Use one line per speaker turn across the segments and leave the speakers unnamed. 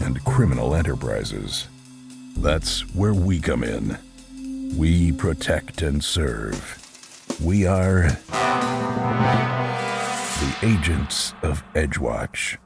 and criminal enterprises. That's where we come in. We protect and serve. We are the agents of Edgewatch.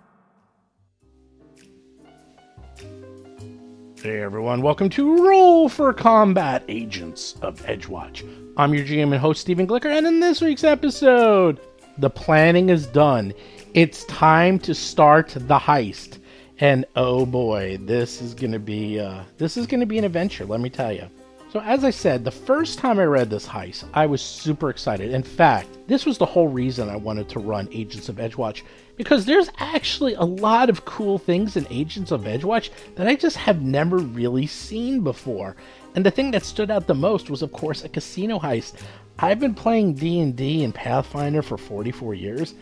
Hey everyone, welcome to Roll for Combat Agents of Edgewatch. I'm your GM and host Stephen Glicker, and in this week's episode, the planning is done. It's time to start the heist. And oh boy, this is gonna be uh, this is gonna be an adventure, let me tell you. So as I said, the first time I read this heist, I was super excited. In fact, this was the whole reason I wanted to run Agents of Edgewatch because there's actually a lot of cool things in Agents of Edgewatch that I just have never really seen before. And the thing that stood out the most was of course a casino heist. I've been playing D&D and Pathfinder for 44 years.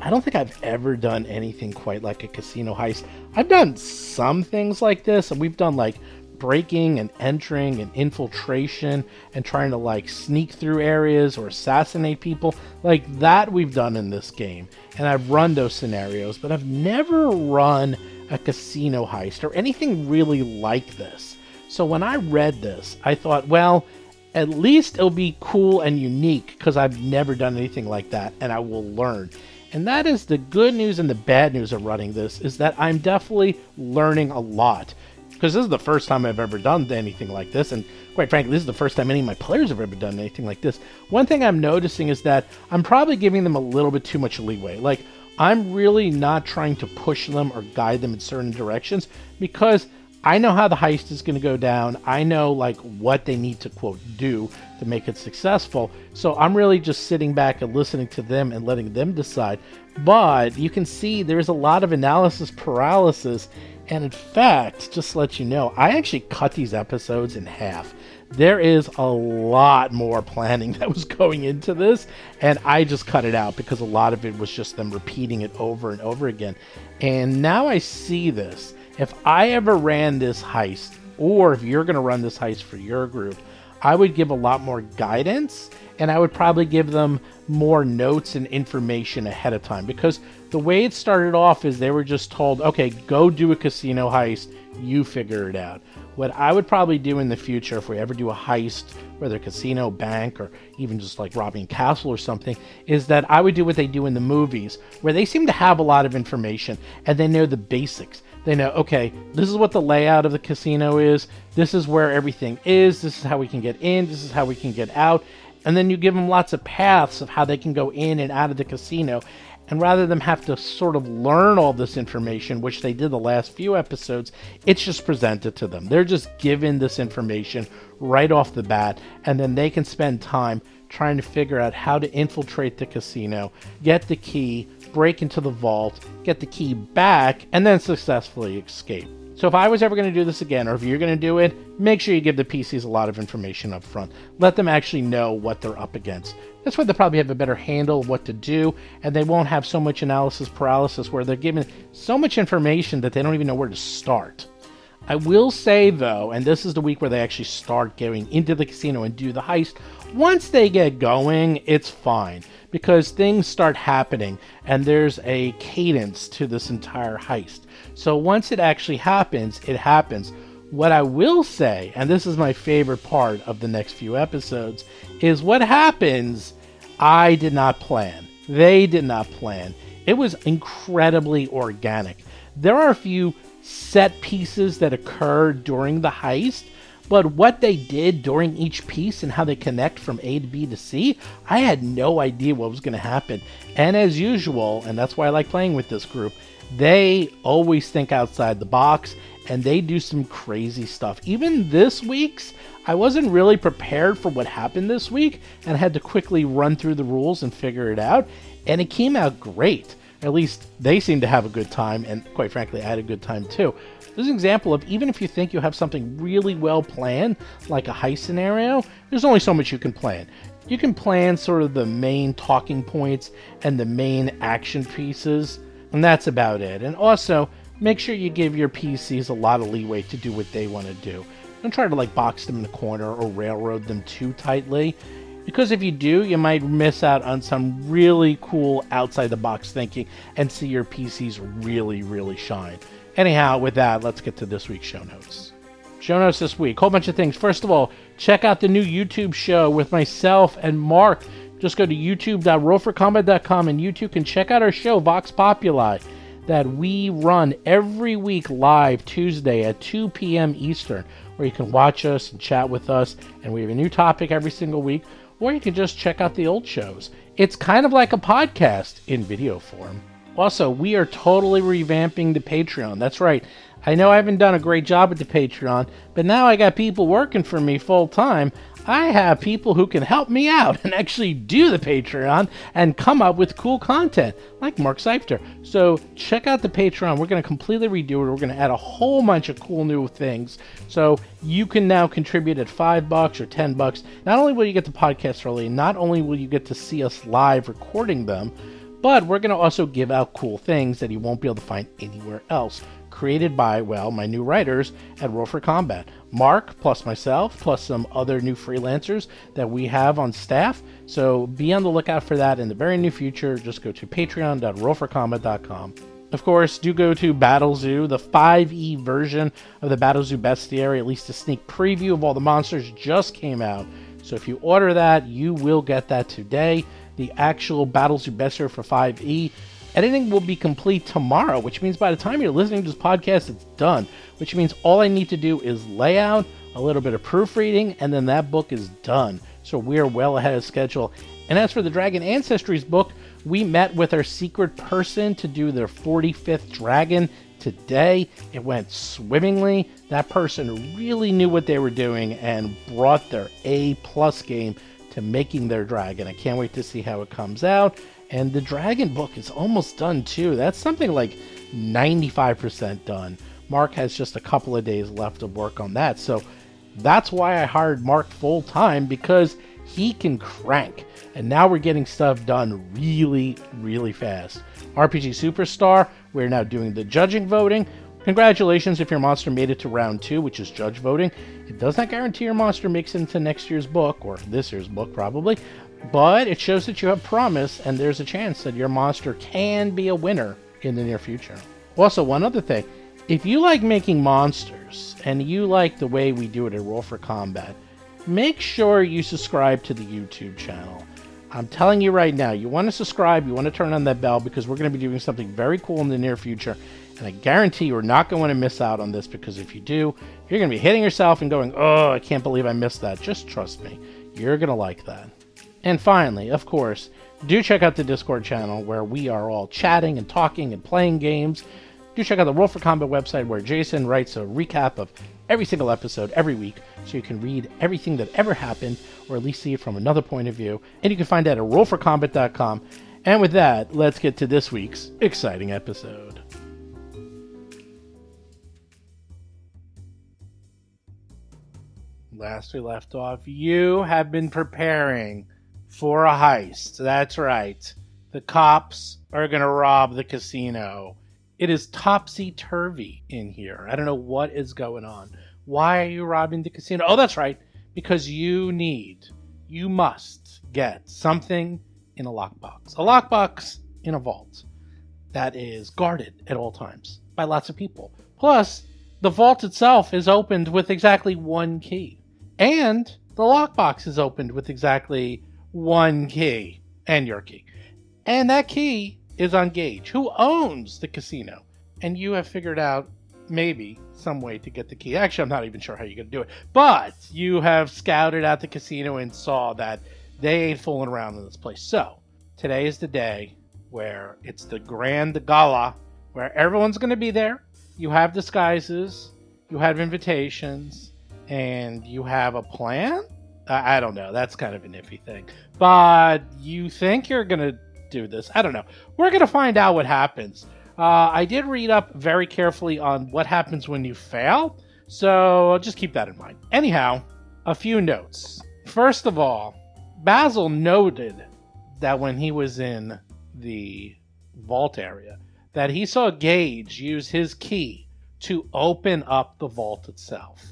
I don't think I've ever done anything quite like a casino heist. I've done some things like this, and we've done like breaking and entering and infiltration and trying to like sneak through areas or assassinate people. Like that we've done in this game. And I've run those scenarios, but I've never run a casino heist or anything really like this. So when I read this, I thought, well, at least it'll be cool and unique because I've never done anything like that and I will learn. And that is the good news and the bad news of running this is that I'm definitely learning a lot because this is the first time I've ever done anything like this, and quite frankly, this is the first time any of my players have ever done anything like this. One thing I'm noticing is that I'm probably giving them a little bit too much leeway. Like, I'm really not trying to push them or guide them in certain directions because I know how the heist is going to go down. I know like what they need to quote do to make it successful. So I'm really just sitting back and listening to them and letting them decide. But you can see there's a lot of analysis paralysis and in fact, just to let you know, I actually cut these episodes in half. There is a lot more planning that was going into this, and I just cut it out because a lot of it was just them repeating it over and over again. And now I see this. If I ever ran this heist, or if you're going to run this heist for your group, I would give a lot more guidance and I would probably give them more notes and information ahead of time because the way it started off is they were just told, okay, go do a casino heist, you figure it out. What I would probably do in the future if we ever do a heist, whether casino, bank, or even just like robbing castle or something, is that I would do what they do in the movies, where they seem to have a lot of information and they know the basics. They know, okay, this is what the layout of the casino is, this is where everything is, this is how we can get in, this is how we can get out, and then you give them lots of paths of how they can go in and out of the casino. And rather than have to sort of learn all this information, which they did the last few episodes, it's just presented to them. They're just given this information right off the bat, and then they can spend time trying to figure out how to infiltrate the casino, get the key, break into the vault, get the key back, and then successfully escape. So if I was ever going to do this again, or if you're going to do it, make sure you give the PCs a lot of information up front. Let them actually know what they're up against. That's why they'll probably have a better handle of what to do, and they won't have so much analysis paralysis where they're given so much information that they don't even know where to start. I will say though, and this is the week where they actually start going into the casino and do the heist, once they get going, it's fine because things start happening and there's a cadence to this entire heist. So once it actually happens, it happens. What I will say, and this is my favorite part of the next few episodes, is what happens I did not plan. They did not plan. It was incredibly organic. There are a few set pieces that occur during the heist, but what they did during each piece and how they connect from A to B to C, I had no idea what was going to happen. And as usual, and that's why I like playing with this group, they always think outside the box and they do some crazy stuff. Even this week's, I wasn't really prepared for what happened this week and had to quickly run through the rules and figure it out, and it came out great. At least they seemed to have a good time, and quite frankly, I had a good time too. This is an example of even if you think you have something really well planned, like a heist scenario, there's only so much you can plan. You can plan sort of the main talking points and the main action pieces, and that's about it. And also, make sure you give your PCs a lot of leeway to do what they want to do. Don't try to like box them in a corner or railroad them too tightly. Because if you do, you might miss out on some really cool outside the box thinking and see your PCs really, really shine. Anyhow, with that, let's get to this week's show notes. Show notes this week, whole bunch of things. First of all, check out the new YouTube show with myself and Mark. Just go to youtube.rollforcombat.com and you too can check out our show, Vox Populi, that we run every week live Tuesday at 2 p.m. Eastern, where you can watch us and chat with us. And we have a new topic every single week or you can just check out the old shows. It's kind of like a podcast in video form. Also, we are totally revamping the Patreon. That's right. I know I haven't done a great job with the Patreon, but now I got people working for me full time. I have people who can help me out and actually do the Patreon and come up with cool content, like Mark Seifter. So check out the Patreon. We're going to completely redo it. We're going to add a whole bunch of cool new things. So you can now contribute at five bucks or ten bucks. Not only will you get the podcast early, not only will you get to see us live recording them, but we're going to also give out cool things that you won't be able to find anywhere else created by, well, my new writers at Roll for Combat. Mark, plus myself, plus some other new freelancers that we have on staff. So be on the lookout for that in the very near future. Just go to patreon.rollforcombat.com. Of course, do go to Battlezoo, the 5e version of the Battlezoo Bestiary. At least a sneak preview of all the monsters just came out. So if you order that, you will get that today. The actual Battlezoo Bestiary for 5e Editing will be complete tomorrow, which means by the time you're listening to this podcast, it's done. Which means all I need to do is layout, a little bit of proofreading, and then that book is done. So we're well ahead of schedule. And as for the Dragon Ancestries book, we met with our secret person to do their 45th dragon today. It went swimmingly. That person really knew what they were doing and brought their A plus game to making their dragon. I can't wait to see how it comes out. And the Dragon book is almost done too. That's something like 95% done. Mark has just a couple of days left of work on that. So that's why I hired Mark full time because he can crank. And now we're getting stuff done really, really fast. RPG Superstar, we're now doing the judging voting. Congratulations if your monster made it to round two, which is judge voting. It does not guarantee your monster makes it into next year's book, or this year's book probably, but it shows that you have promise, and there's a chance that your monster can be a winner in the near future. Also, one other thing if you like making monsters and you like the way we do it at Roll for Combat, make sure you subscribe to the YouTube channel. I'm telling you right now, you want to subscribe, you want to turn on that bell because we're going to be doing something very cool in the near future. And I guarantee you're not going to want to miss out on this because if you do, you're going to be hitting yourself and going, oh, I can't believe I missed that. Just trust me, you're going to like that. And finally, of course, do check out the Discord channel where we are all chatting and talking and playing games. Do check out the Roll for Combat website where Jason writes a recap of every single episode every week so you can read everything that ever happened or at least see it from another point of view. And you can find that at rollforcombat.com. And with that, let's get to this week's exciting episode. Last we left off, you have been preparing for a heist. That's right. The cops are going to rob the casino. It is topsy turvy in here. I don't know what is going on. Why are you robbing the casino? Oh, that's right. Because you need, you must get something in a lockbox. A lockbox in a vault that is guarded at all times by lots of people. Plus, the vault itself is opened with exactly one key. And the lockbox is opened with exactly one key and your key. And that key is on Gage, who owns the casino. And you have figured out maybe some way to get the key. Actually, I'm not even sure how you're going to do it. But you have scouted out the casino and saw that they ain't fooling around in this place. So, today is the day where it's the grand gala where everyone's going to be there. You have disguises, you have invitations, and you have a plan? I don't know. That's kind of an iffy thing. But you think you're going to do this. I don't know. We're gonna find out what happens. Uh, I did read up very carefully on what happens when you fail, so just keep that in mind. Anyhow, a few notes. First of all, Basil noted that when he was in the vault area, that he saw Gage use his key to open up the vault itself.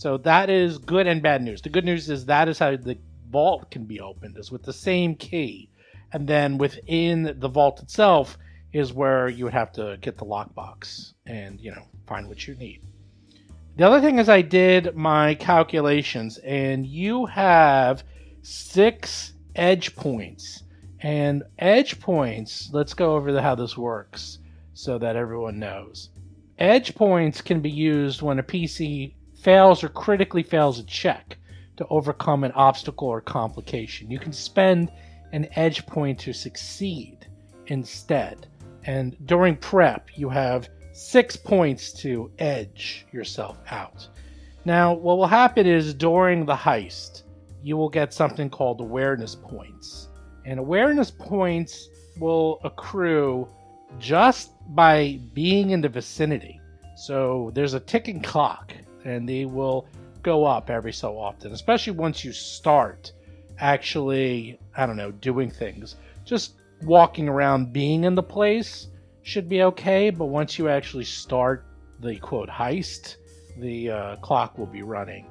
So that is good and bad news. The good news is that is how the vault can be opened, is with the same key. And then within the vault itself is where you would have to get the lockbox and, you know, find what you need. The other thing is I did my calculations and you have six edge points. And edge points, let's go over the, how this works so that everyone knows. Edge points can be used when a PC fails or critically fails a check to overcome an obstacle or complication. You can spend an edge point to succeed instead. And during prep, you have six points to edge yourself out. Now, what will happen is during the heist, you will get something called awareness points. And awareness points will accrue just by being in the vicinity. So there's a ticking clock, and they will go up every so often, especially once you start actually, I don't know, doing things. Just walking around being in the place should be okay, but once you actually start the quote heist, the uh, clock will be running.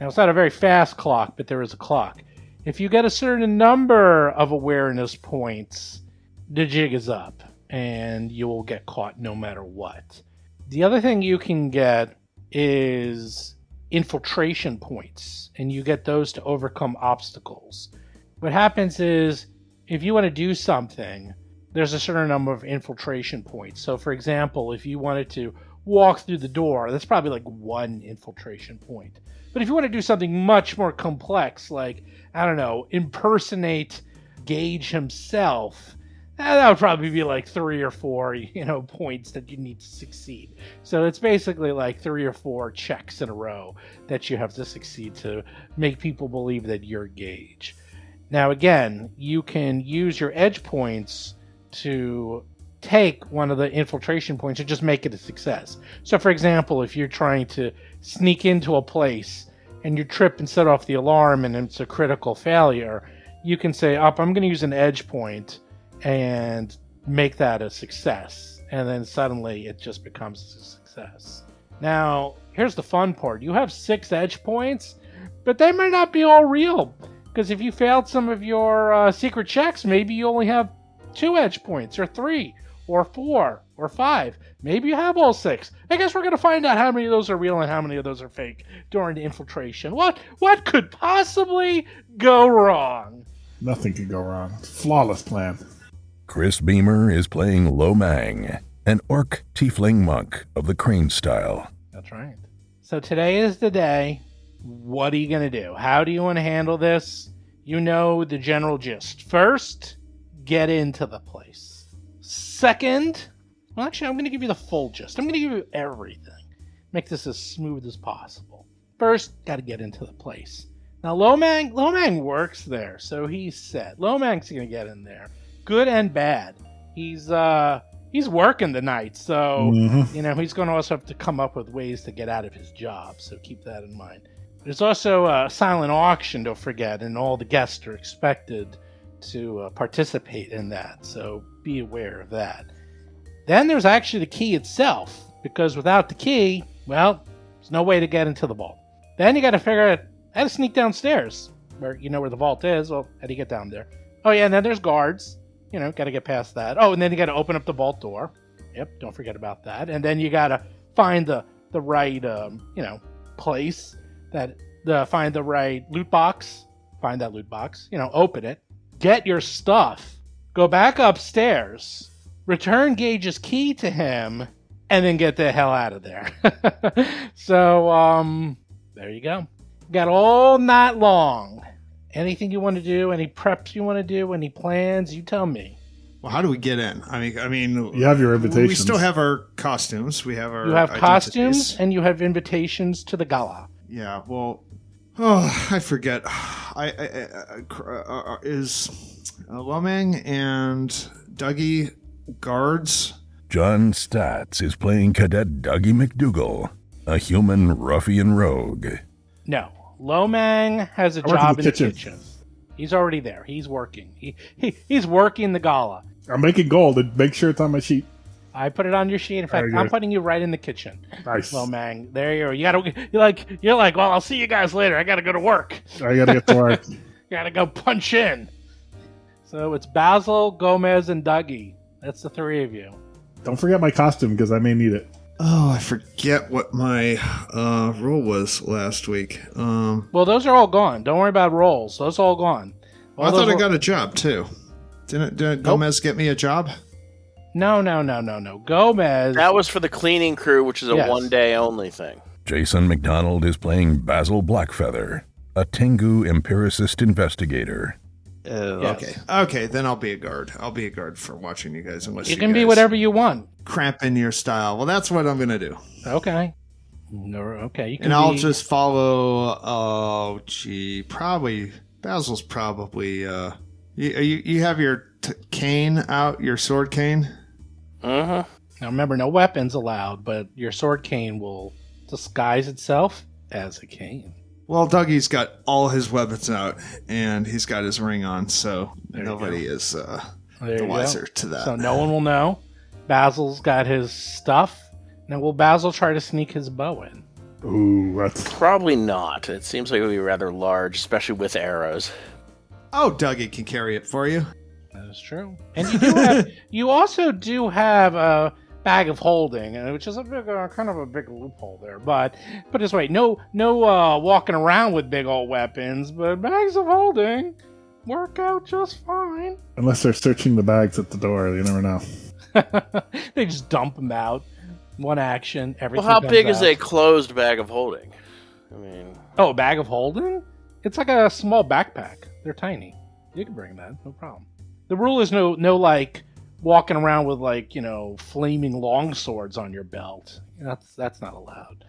Now, it's not a very fast clock, but there is a clock. If you get a certain number of awareness points, the jig is up and you will get caught no matter what. The other thing you can get is infiltration points, and you get those to overcome obstacles. What happens is if you want to do something, there's a certain number of infiltration points. So, for example, if you wanted to walk through the door, that's probably like one infiltration point. But if you want to do something much more complex, like, I don't know, impersonate Gage himself, Eh, that would probably be like three or four, you know, points that you need to succeed. So it's basically like three or four checks in a row that you have to succeed to make people believe that you're Gage. Now, again, you can use your edge points to take one of the infiltration points and just make it a success. So, for example, if you're trying to sneak into a place and you trip and set off the alarm and it's a critical failure, you can say, Up, I'm going to use an edge point and make that a success. And then suddenly it just becomes a success. Now, here's the fun part you have six edge points, but they might not be all real. Because if you failed some of your uh, secret checks, maybe you only have two edge points, or three, or four, or five. Maybe you have all six. I guess we're gonna find out how many of those are real and how many of those are fake during the infiltration. What what could possibly go wrong?
Nothing could go wrong. Flawless plan.
Chris Beamer is playing Lo Mang, an orc tiefling monk of the crane style.
That's right. So today is the day. What are you gonna do? How do you want to handle this? You know the general gist. First, get into the place. Second, well, actually, I'm going to give you the full gist. I'm going to give you everything. Make this as smooth as possible. First, got to get into the place. Now, Lomang, Lomang works there, so he's set. Lomang's going to get in there, good and bad. He's uh he's working the night, so
Mhm.
you know he's going to also have to come up with ways to get out of his job. So keep that in mind. There's also a silent auction, don't forget, and all the guests are expected to uh, participate in that. So be aware of that. Then there's actually the key itself, because without the key, well, there's no way to get into the vault. Then you got to figure out how to sneak downstairs, where you know where the vault is. Well, how do you get down there? Oh yeah, and then there's guards. You know, got to get past that. Oh, and then you got to open up the vault door. Yep, don't forget about that. And then you got to find the the right um, you know place that the find the right loot box. Find that loot box. You know, open it. Get your stuff. Go back upstairs. Return Gage's key to him, and then get the hell out of there. so, um, there you go. Got all night long. Anything you want to do? Any preps you want to do? Any plans? You tell me.
Well, how do we get in? I mean, I mean,
You have your invitations.
We still have our costumes. We have our.
You have
identities.
costumes and you have invitations to the gala.
Yeah. Well, oh, I forget. I, I, I, I cr- uh, uh, is uh, Lomang and Dougie guards.
John Statz is playing Cadet Dougie McDougal, a human ruffian rogue.
No, Lomang has a
I work in
job
the
in the
kitchen.
kitchen. He's already there. He's working. He, he he's working the gala.
I'm making gold. and Make sure it's on my sheet.
I put it on your sheet. In fact, I'm putting you right in the kitchen.
Nice.
Lomang, there you are. You gotta. You're like. You're like. Well, I'll see you guys later. I gotta go to work.
I gotta get to work.
Gotta go punch in. So it's Basil, Gomez, and Dougie. That's the three of you.
Don't forget my costume because I may need it.
Oh, I forget what my uh, rule was last week. Um,
Well, those are all gone. Don't worry about rolls. Those are all gone. All
I thought
those
I
ro-
got a job too. Didn't, didn't Gomez get me a job?
No, no, no, no, no. Gomez.
That was for the cleaning crew, which is a
Yes.
one day only thing.
Jason McDonald is playing Basil Blackfeather, a Tengu empiricist investigator.
Uh,
Yes.
Okay. Okay, then I'll be a guard. I'll be a guard for watching you guys. Unless
you
you,
can be whatever you want.
cramp in your style. Well, that's what I'm gonna do.
Okay. No, okay. You can
And I'll
be-
just follow. Oh, gee, probably Basil's probably. Uh, you you, you have your t- cane out, your sword cane.
Uh huh.
Now remember, no weapons allowed, but your sword cane will disguise itself as a cane.
Well, Dougie's got all his weapons out, and he's got his ring on, so
you
nobody is uh,
There
the
you go.
wiser to that.
So no one will know. Basil's got his stuff. Now, will Basil try to sneak his bow in?
Ooh, that's
Probably not. It seems like it would be rather large, especially with arrows.
Oh, Dougie can carry it for you.
That is true. And you do have, you also do have a bag of holding, uh, which is a big, uh, kind of a big loophole there. But put it this way, no, no uh, walking around with big old weapons, but bags of holding work out just fine.
unless they're searching the bags at the door. You never know.
they just dump them out. One action. Everything.
Well, how
comes
big is a closed bag of holding? I mean,
Oh, a bag of holding? It's like a small backpack. They're tiny. You can bring that, no problem. The rule is no, no like walking around with like you know flaming long swords on your belt. That's that's not allowed.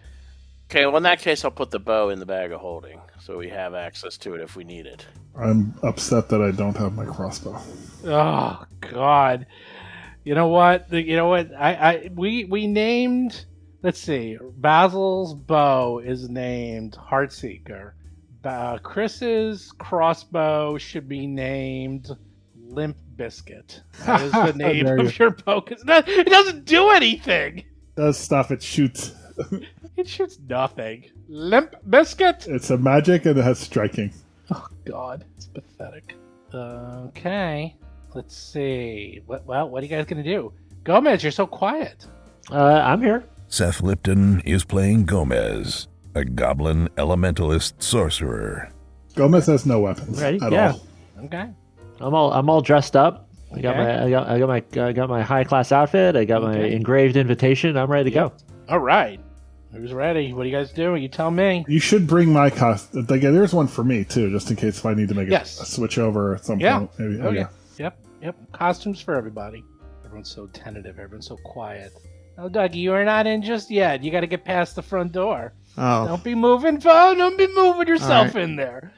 okay. Well, in that case, I'll put the bow in the bag of holding, so we have access to it if we need it.
I'm upset that I don't have my crossbow.
Oh God. You know what? The, you know what? I, I we we named. Let's see. Basil's bow is named Heartseeker. Ba- Chris's crossbow should be named Limp Biscuit. That is the name
There you-
of your bow. 'cause it does- it doesn't do anything.
Does stuff it shoots?
It shoots nothing. Limp Biscuit.
It's a magic and it has striking.
Oh God, it's pathetic. Okay, let's see. What, well, what are you guys gonna do? Gomez, you're so quiet.
Uh, I'm here.
Seth Lipton is playing Gomez, a goblin elementalist sorcerer.
Gomez has no weapons
Ready?
at
Yeah.
all.
Okay.
I'm all I'm all dressed up. I got
Okay.
my I got, I got my I got my high class outfit. I got my engraved invitation. I'm ready to go.
All right. Who's ready? What are you guys doing? You tell me.
You should bring my costume. Like, there's one for me too, just in case if I need to make a-
Yes.
a, switch over at some
Yeah.
point. Maybe.
Oh, oh
okay.
yeah. Yep. Yep. Costumes for everybody. Everyone's so tentative. Everyone's so quiet. Oh, Dougie, you are not in just yet. You got to get past the front door.
Oh,
Don't be moving. Oh, don't be moving yourself
All
in there.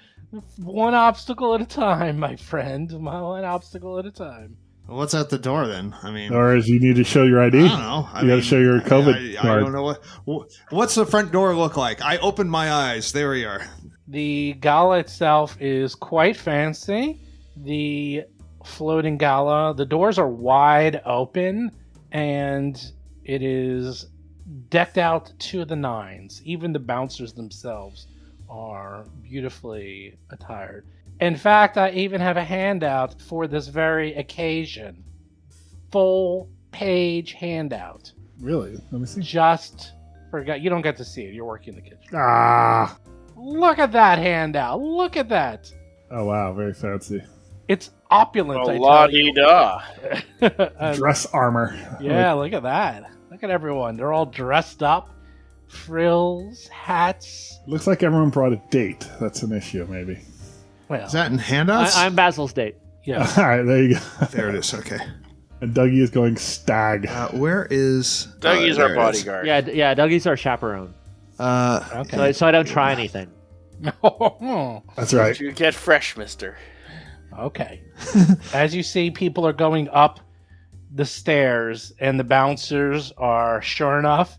One obstacle at a time, my friend. My One obstacle at a time.
what's at the door then? I mean,
Or is you need to show your ID?
I
ID?
don't know. I
You gotta show your COVID
I, I,
card.
don't know what. What's the front door look like? I opened my eyes. There we are.
The gala itself is quite fancy. The floating gala, the doors are wide open and it is decked out to the nines. Even the bouncers themselves are beautifully attired. In fact, I even have a handout for this very occasion. Full page handout.
Really? Let me see.
Just forgot you don't get to see it. You're working in the kitchen.
Ah.
Look at that handout. Look at that.
Oh wow, very fancy.
It's opulent.
Oh,
I
la
tell
di da.
Dress armor.
yeah, look at that. Look at everyone. They're all dressed up. Frills, hats.
Looks like everyone brought a date. That's an issue, maybe.
Well,
Is that in handouts?
I, I'm Basil's date.
yeah.
All right, there you go.
there it is. Okay.
And Dougie is going stag.
Uh, where is
Dougie's
uh,
our
there it is.
bodyguard.
Yeah, d- yeah. Dougie's our chaperone,
Uh,
so, I-
Okay.
so I don't try anything.
That's right.
You get fresh, Mister.
Okay. As you see, people are going up the stairs, and the bouncers are, sure enough,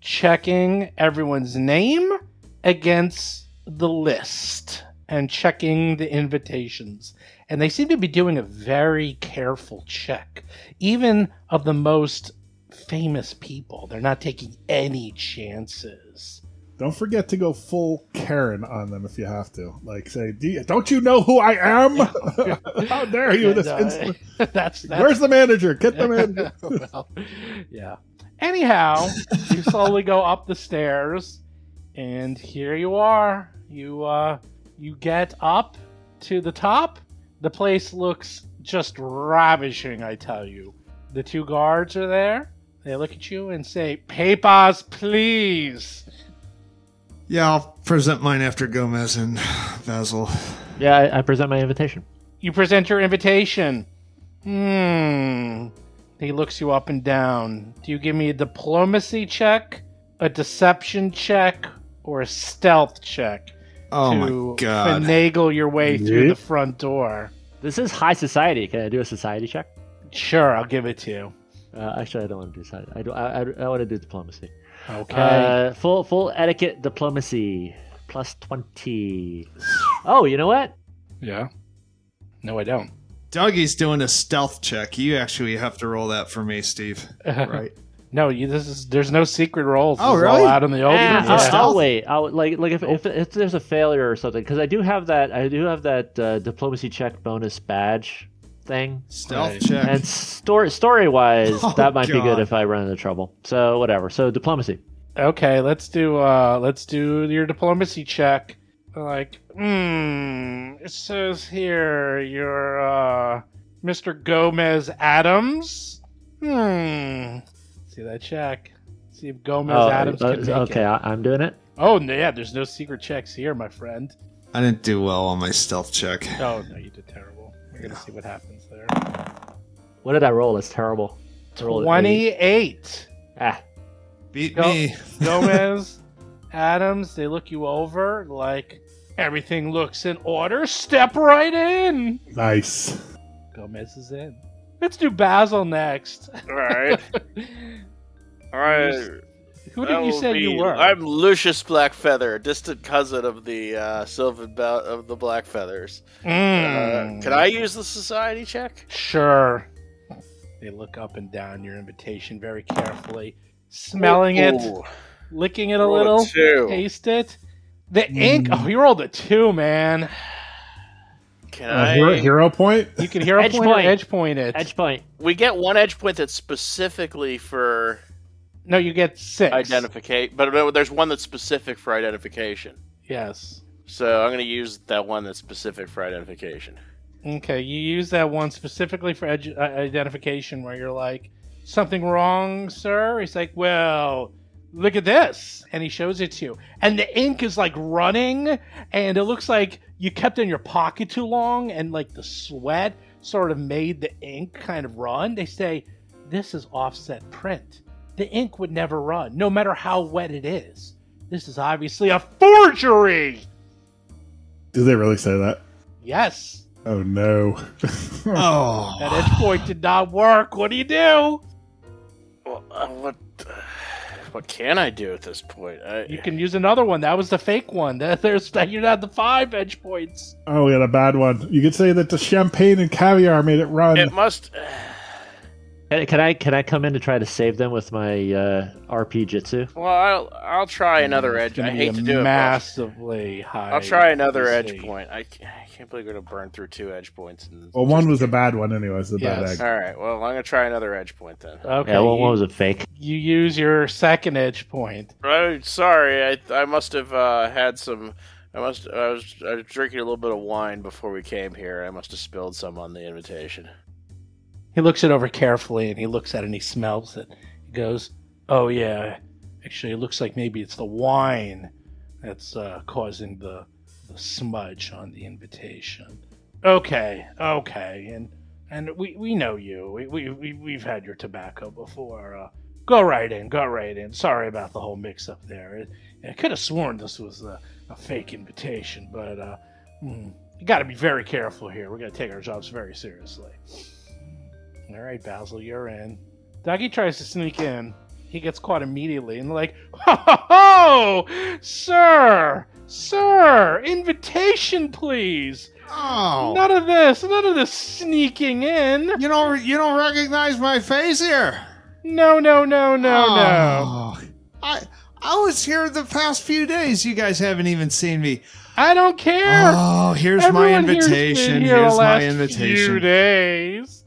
checking everyone's name against the list and checking the invitations. And they seem to be doing a very careful check, even of the most famous people. They're not taking any chances.
Don't forget to go full Karen on them if you have to. Like, say, Do you, don't you know who I am? How dare you? This
uh,
instant-
that's, that's
Where's the manager? Get them in.
well, yeah. Anyhow, you slowly go up the stairs, and here you are. You uh, you get up to the top. The place looks just ravishing, I tell you. The two guards are there. They look at you and say, "Papers, please."
Yeah, I'll present mine after Gomez and Basil.
Yeah, I, I present my invitation.
You present your invitation. Hmm. He looks you up and down. Do you give me a diplomacy check, a deception check, or a stealth check
Oh
to
my god.
finagle your way through the front door?
This is high society. Can I do a society check?
Sure, I'll give it to you.
Uh, actually, I don't want to do society. I, do, I, I, I want to do diplomacy.
Okay.
Uh, full full etiquette diplomacy plus twenty. Oh, you know what?
yeah. No, I don't.
Dougie's doing a stealth check. You actually have to roll that for me, Steve. Right.
no, you. This is. There's no secret rolls. This
Oh,
is all
really?
out in the open.
Eh,
Yeah.
I'll. I'll wait. I'll like like if, if if there's a failure or something because I do have that I do have that uh, diplomacy check bonus badge thing.
Stealth
Right.
check.
And story story wise,
Oh,
that might be good if I run into trouble. So whatever. So diplomacy.
Okay, let's do uh let's do your diplomacy check. Like, hmm, it says here you're uh Mr. Gomez Addams. Hmm. See that check. See if Gomez
Oh,
Addams
uh,
can make
okay,
it.
I, I'm doing it.
Oh yeah, there's no secret checks here, my friend.
I didn't do well on my stealth check.
Oh no, you did terrible. We're gonna see what happens there.
What did I roll? It's terrible. I rolled.
Twenty-eight.
Ah,
Beat
Go-
me.
Gomez, Addams, they look you over like everything looks in order. Step right in.
nice.
Gomez is in. Let's do Basil next.
All right. All right.
Who did you
will
say you were?
I'm Lucius Blackfeather, distant cousin of the uh, Sylvan Bell of the Blackfeathers.
Mm.
Uh, can I use the society check?
Sure. They look up and down your invitation very carefully, smelling it,
Ooh,
licking it a
roll
little,
two.
taste it. The ink. Oh, you rolled a two, man.
Can
Uh,
I?
hero, hero point.
You can hero
Edge
point, or edge point it.
edge point.
We get one edge point that's specifically for
No, you get six.
identification, but but there's one that's specific for identification.
Yes.
So I'm going to use that one that's specific for identification.
Okay, you use that one specifically for edu- uh, identification where you're like, something wrong, sir? He's like, well, look at this. And he shows it to you. And the ink is like running, and it looks like you kept it in your pocket too long, and like the sweat sort of made the ink kind of run. They say, this is offset print. The ink would never run, no matter how wet it is. This is obviously a forgery!
Did they really say that?
Yes.
Oh no.
Oh.
That edge point did not work. What do you do?
Well, uh, what what can I do at this point? I,
You can use another one. That was the fake one. That- There's you're at the five edge points.
oh, we had a bad one. You could say that the champagne and caviar made it run.
it must.
Can, can I can I come in to try to save them with my uh, RP jitsu?
Well, I'll I'll try another edge.
gonna
I hate to do it.
massively high.
I'll try another edge point. I can't, I can't believe we're gonna burn through two edge points. And
well, one was a bad one, anyways. The bad
Yes.
egg.
All right. Well, I'm gonna try another edge point then.
Okay.
Yeah, one,
you,
one was a fake.
you use your second edge point.
Oh, sorry, I I must have uh, had some. I must. I was, I was drinking a little bit of wine before we came here. I must have spilled some on the invitation.
He looks it over carefully and he looks at it and he smells it. He goes, "Oh yeah, actually, it looks like maybe it's the wine that's uh, causing the the smudge on the invitation." Okay, okay, and and we, we know you. We, we we we've had your tobacco before. Uh, go right in, go right in. Sorry about the whole mix up there. It, I could have sworn this was a, a fake invitation, but uh, hmm, You got to be very careful here. We're going to take our jobs very seriously. All right, Basil, you're in. Dougie tries to sneak in. He gets caught immediately, and like, "Ho ho ho, sir, sir, invitation, please.
Oh,
None of this, none of this sneaking in.
you don't you don't recognize my face here?
No, no, no, no, no.
Oh, I I was here the past few days. You guys haven't even seen me.
I don't care.
Oh, here's my
Everyone here's been
invitation.
here the
Here's my
last Few
invitation.
days.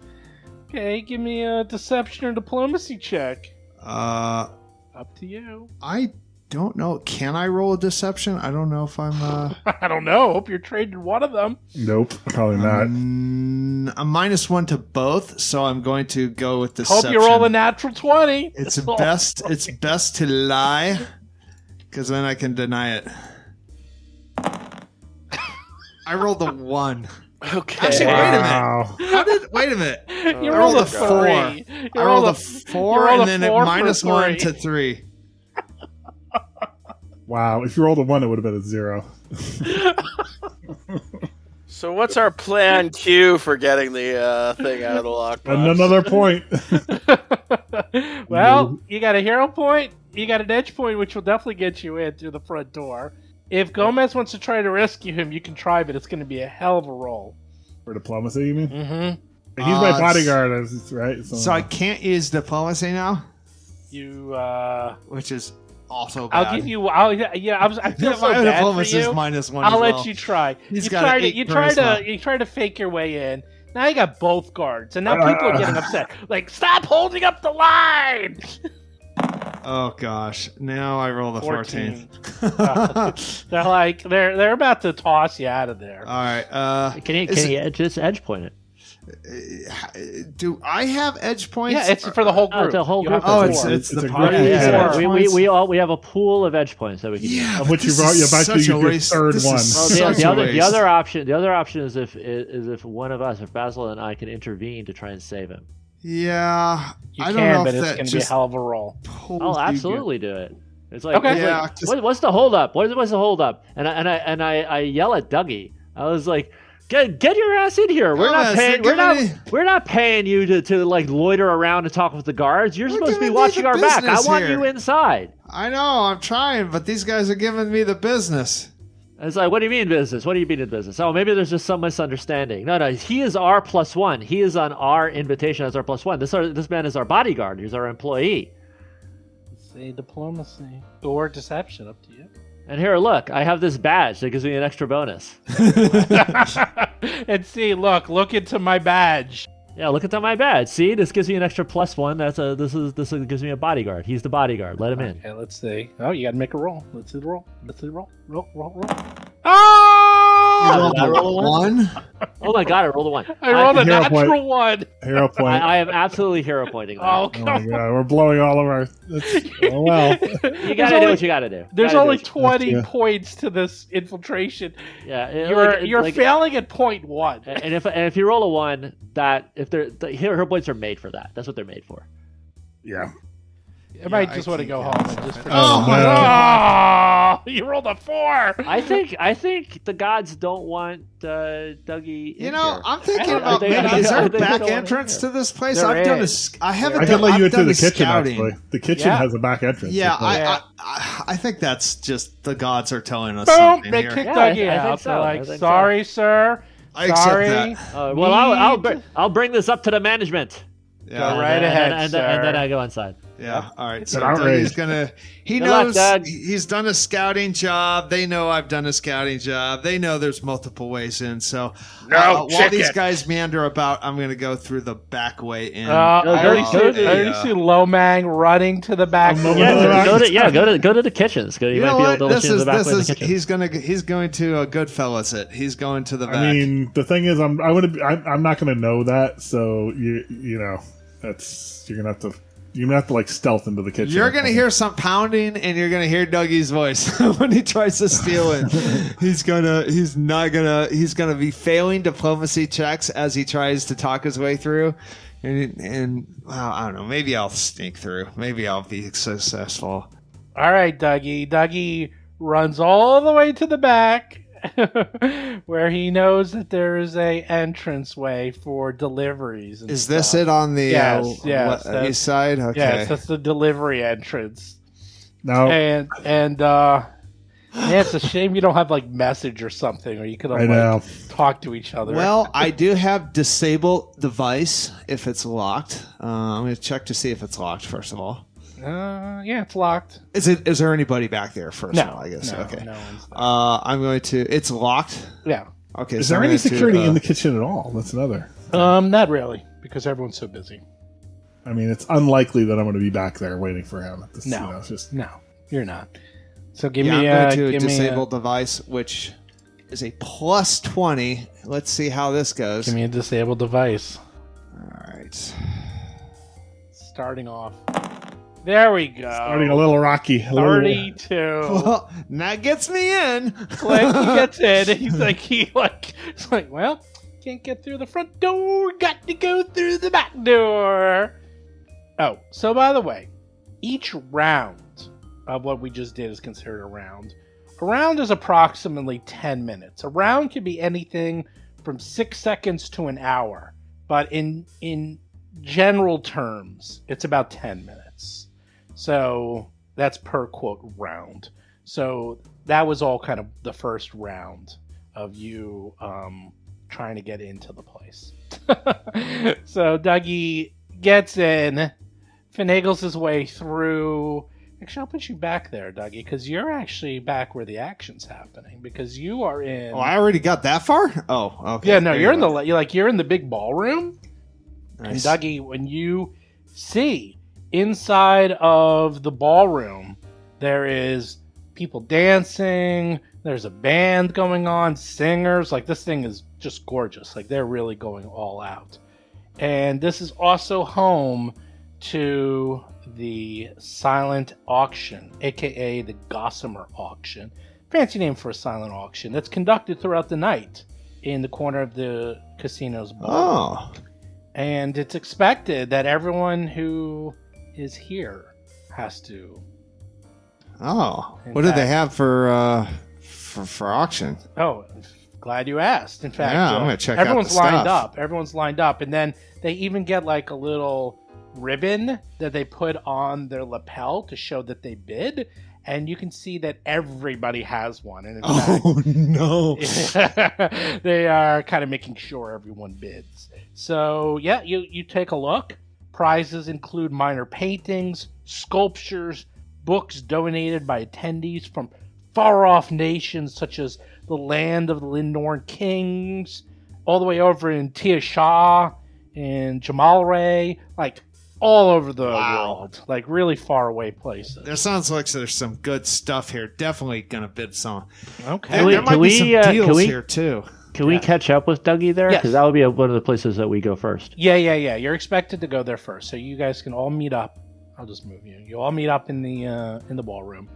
Okay, give me a deception or diplomacy check.
Uh,
Up to you.
I don't know. Can I roll a deception? I don't know if I'm. Uh,
I don't know. Hope you're trading one of them.
Nope, probably not.
mm, I'm minus one to both, so I'm going to go with deception.
Hope you roll a natural twenty.
It's
That's all.
best. It's best to lie, because then I can deny it. I rolled a one.
Okay.
Actually, wait a minute.
Wow.
How did? Wait a minute.
You
I
rolled
rolled
a
a four.
You
I rolled a
a
four and
a
then
four
a minus one
three.
to three.
Wow. If you rolled a one, it would have been a zero.
So what's our plan Q for getting the uh, thing out of the lockbox?
And another point.
well, you got a hero point. You got an edge point, which will definitely get you in through the front door. If Gomez wants to try to rescue him, you can try, but it's going to be a hell of a roll.
For diplomacy, you mean?
Mm-hmm.
He's my
Uh,
bodyguard, as- right?
So I can't use diplomacy now,
You, uh,
which is also bad.
I'll give you. I'll, yeah, I was. I feel
Yeah,
so
my
bad for
diplomacy is
you.
minus one.
I'll
as
let
well.
you try.
He's
you
got
try to. You try to. You try to fake your way in. Now you got both guards, and now people are getting upset. Like, stop holding up the line.
Oh gosh! Now I roll the
14.
fourteen.
They're like, they're they're about to toss you out of there.
All right. Uh,
Can you
Is
can you just edge point it?
Do I have edge points?
Yeah, it's for the uh, whole
Oh,
group.
it's a whole group
have
of
Oh,
four.
it's it's
It's
the
a
party.
group.
Yeah,
Yeah.
we, we, we all we have a pool of edge points that we can use.
Yeah,
Of which you've
this
you're
is
about to
such
your
waste.
third
This
one.
Well, the, the other the other option the other option is if is if one of us, if Basil and I, can intervene to try and save him.
Yeah,
You
I don't
can,
know
but
if
it's going to be a hell of a roll.
I'll
absolutely do it. It's like,
Okay.
it's
Yeah,
like, what, what's the holdup? What is what's the holdup? And I and I and I, I yell at Dougie. I was like, get get your ass in here. We're not
Gomez,
paying. We're not.
giving me-
We're not paying you to, to like loiter around and talk with the guards. You're
We're
supposed to be
giving you
watching
the
our back. I
business
want
here.
you inside.
I know. I'm trying, but these guys are giving me the business.
It's like, what do you mean business? What do you mean in business? Oh, maybe there's just some misunderstanding. No, no, he is our plus one. He is on our invitation as our plus one. This, are, this man is our bodyguard. He's our employee.
Say diplomacy or deception, up to you.
And here, look, I have this badge that gives me an extra bonus.
and see, look, look into my badge.
Yeah, look at my badge. See, this gives me an extra plus one. That's a this is this gives me a bodyguard. He's the bodyguard. Let him in.
Okay, let's see. Oh, you got to make a roll. Let's see the roll. Let's see the roll. Roll, roll, roll. Oh!
I roll a
one.
Oh my god, I rolled a one.
I rolled a
Hero
natural
point.
one.
Hero point.
I, I am absolutely hero pointing. That.
Oh,
oh my god, we're blowing all of our. Oh well.
you gotta do what you gotta do.
There's
Gotta
only
what you-
20
Yeah.
points to this infiltration.
yeah. it-
You're
like-
you're
like-
failing at point one.
And if and if you roll a one, that if they're the hero points are made for that. That's what they're made for.
Yeah.
I might
I
just want to go home and just.
Oh,
my
no.
Oh, you rolled a four.
I think I think the gods don't want uh, Dougie.
You know,
here.
I'm thinking about
think-
maybe is there a back entrance to this place?
There
I've done a.
is.
sc- I haven't
I
done.
can let you
I've
into
done
the
a
kitchen.
scouting.
Actually, the kitchen
Yeah.
has a back entrance.
Yeah,
It's
I, I, I think that's just the gods are telling us
Boom!
something
They
here.
kicked
Yeah, I-
Dougie
I think
out.
so.
They're
I
like,
think so.
sorry, sir.
I accept
sorry.
that.
Uh, well, I'll I'll, br- I'll bring this up to the management.
Yeah,
Go
And
right
then-
ahead,
and then, and, then, and then
sir.
I go inside.
Yeah. All right. So
an
Dougie's gonna. He
Good
knows
Doug.
he's done a scouting job. They know I've done a scouting job. They know there's multiple ways in. So
No,
uh, while
chicken.
these guys meander about, I'm gonna go through the back way in.
Uh,
Go-
I
go-
already,
go
see,
to
I already
uh,
see Lomang running to the back.
I'm
door.
over
Yeah, go, go to yeah, go to go to the kitchens. Go, you,
you
might
know
be
what?
able to
This is
the back
this
way in the
is
kitchen.
he's gonna he's going to a Goodfellas it. He's going to the back.
I mean, the thing is, I'm I would I'm, I'm not going to know that, so you you know that's you're gonna have to you're gonna have to like stealth into the kitchen.
You're gonna hear some pounding, and you're gonna hear Dougie's voice when he tries to steal it. he's gonna, he's not gonna, he's gonna be failing diplomacy checks as he tries to talk his way through. And, and well, I don't know. Maybe I'll sneak through. Maybe I'll be successful.
All right, Dougie. Dougie runs all the way to the back where he knows that there is a entrance way for deliveries. And
Is this it on the
Yes,
uh,
yes,
le- east side? Okay.
Yes, that's the delivery entrance.
No,
And and uh yeah, it's a shame you don't have like message or something, or you could have like talk to each other.
Well, I do have disable device if it's locked. Uh, I'm going to check to see if it's locked first of all.
Uh, yeah, it's locked.
Is it? Is there anybody back there first
No,
of all? I guess.
no,
okay.
no one's there.
Uh, I'm going to. It's locked.
yeah,
Okay.
is
so
there
I'm
any
going to,
security
uh,
in the kitchen at all? That's another.
um, not really because everyone's so busy.
I mean, it's unlikely that I'm going to be back there waiting for him. This,
No.
you know, it's just
No, you're not. So give
Yeah,
me
I'm
uh,
going to
give me
disable
a,
device, which is a plus twenty. Let's see how this goes.
give me a disabled device.
All right.
Starting off. There we go.
starting a little rocky. A little-
Thirty-two.
Well, that gets me in.
Click, he gets in, and he's like, he like, it's like, well, can't get through the front door, got to go through the back door. Oh, so by the way, each round of what we just did is considered a round. A round is approximately 10 minutes. A round could be anything from six seconds to an hour, but in in general terms, it's about 10 minutes. So that's per quote round. So that was all kind of the first round of you um, trying to get into the place. so Dougie gets in, finagles his way through. Actually, I'll put you back there, Dougie, because you're actually back where the action's happening. Because you are in.
Oh, I already got that far. Oh, okay.
yeah, no, you're
you
in the you're like you're in the big ballroom.
Nice.
And Dougie, when you see inside of the ballroom, there is people dancing, there's a band going on, singers. Like this thing is just gorgeous. Like they're really going all out. And this is also home to the silent auction, aka the Gossamer auction. Fancy name for a silent auction that's conducted throughout the night in the corner of the casino's ballroom
Oh,
and it's expected that everyone who is here has to.
oh.
In
What did they have for uh for, for auction?
Oh, glad you asked. In fact,
Yeah, I'm
uh,
gonna check out
everyone's
the
lined
stuff.
up. Everyone's lined up, and then they even get like a little ribbon that they put on their lapel to show that they bid. And you can see that everybody has one, and in
Oh no!
they are kind of making sure everyone bids. So yeah, you you take a look. Prizes include minor paintings, sculptures, books donated by attendees from far off nations such as the land of the Linnorm kings, all the way over in Tian Xia and Jalmeray, like all over the
Wow.
world, like really far away places.
There sounds like there's some good stuff here. Definitely gonna bid some.
Okay.
There,
we-
there might
can
be
we,
some
uh,
deals
we-
here too.
Can we
Yeah.
catch up with Dougie there?
Yes.
Because that would be one of the places that we go first.
Yeah, yeah, yeah. You're expected to go there first, so you guys can all meet up. I'll just move you. You all meet up in the uh, in the ballroom,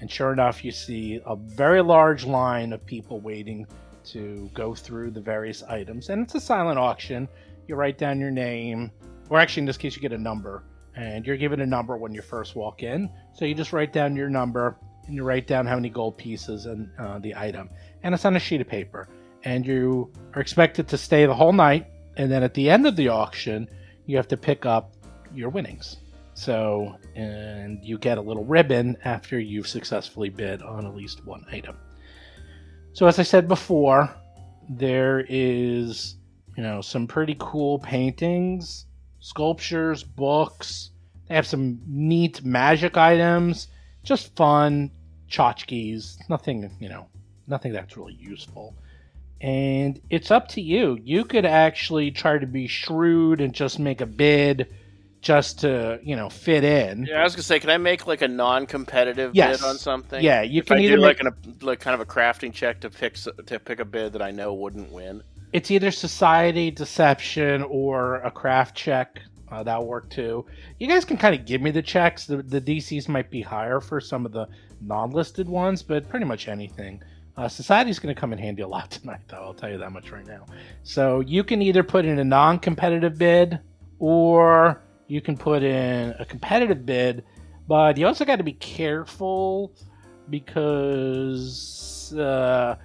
and sure enough, you see a very large line of people waiting to go through the various items. And it's a silent auction. You write down your name, or actually, in this case, you get a number, and you're given a number when you first walk in. So you just write down your number, and you write down how many gold pieces and uh, the item, and it's on a sheet of paper. And you are expected to stay the whole night and then at the end of the auction you have to pick up your winnings. So and you get a little ribbon after you've successfully bid on at least one item. So as i said before there is you know some pretty cool paintings sculptures books. They have some neat magic items just fun tchotchkes nothing you know nothing that's really useful and it's up to you. You could actually try to be shrewd and just make a bid just to, you know, fit in.
Yeah, I was gonna say, can I make like a non-competitive
Yes.
bid on something?
Yeah, you
If
can
I
either
do
make,
like, an, like kind of a crafting check to pick to pick a bid that I know wouldn't win.
it's either society deception or a craft check. Uh, that'll work too. You guys can kind of give me the checks. The, the DCs might be higher for some of the non-listed ones, but pretty much anything. Uh, society's going to come in handy a lot tonight, though. I'll tell you that much right now. So you can either put in a non-competitive bid, or you can put in a competitive bid. But you also got to be careful because uh,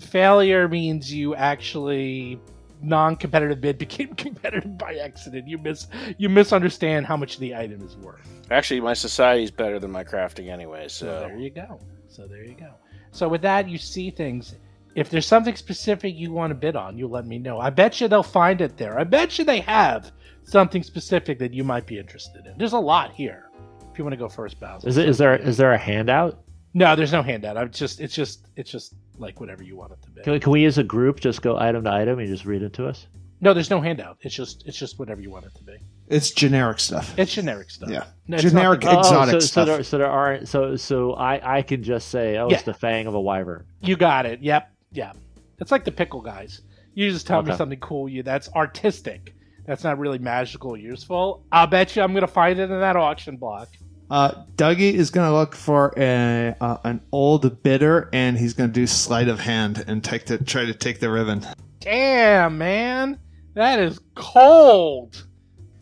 failure means you actually non-competitive bid became competitive by accident. You miss you misunderstand how much the item is worth.
Actually, my society's better than my crafting anyway.
So
So
there you go. So there you go. So with that, you see things. If there's something specific you want to bid on, you let me know. I bet you they'll find it there. I bet you they have something specific that you might be interested in. There's a lot here. If you want to go first, Basil.
Is it? Is there? Is there a handout?
No, there's no handout. I'm just. It's just. It's just like whatever you want it to be.
Can we, can we as a group just go item to item and just read it to us?
No, there's no handout. It's just. It's just whatever you want it to be.
It's generic stuff.
It's generic stuff.
Yeah.
No, it's
Generic
not the-
Exotic
oh, so, so
stuff.
there, so there aren't. So so I I can just say, oh,
Yeah.
it's the fang of a wyvern.
You got it. Yep. Yeah. It's like the pickle guys. You just tell me
Okay.
something cool. You that's artistic. That's not really magical or useful. I'll bet you I'm gonna find it in that auction block.
Uh, Dougie is going to look for a uh, an old bidder, and he's going to do sleight of hand and take the try to take the ribbon.
Damn, man, that is cold.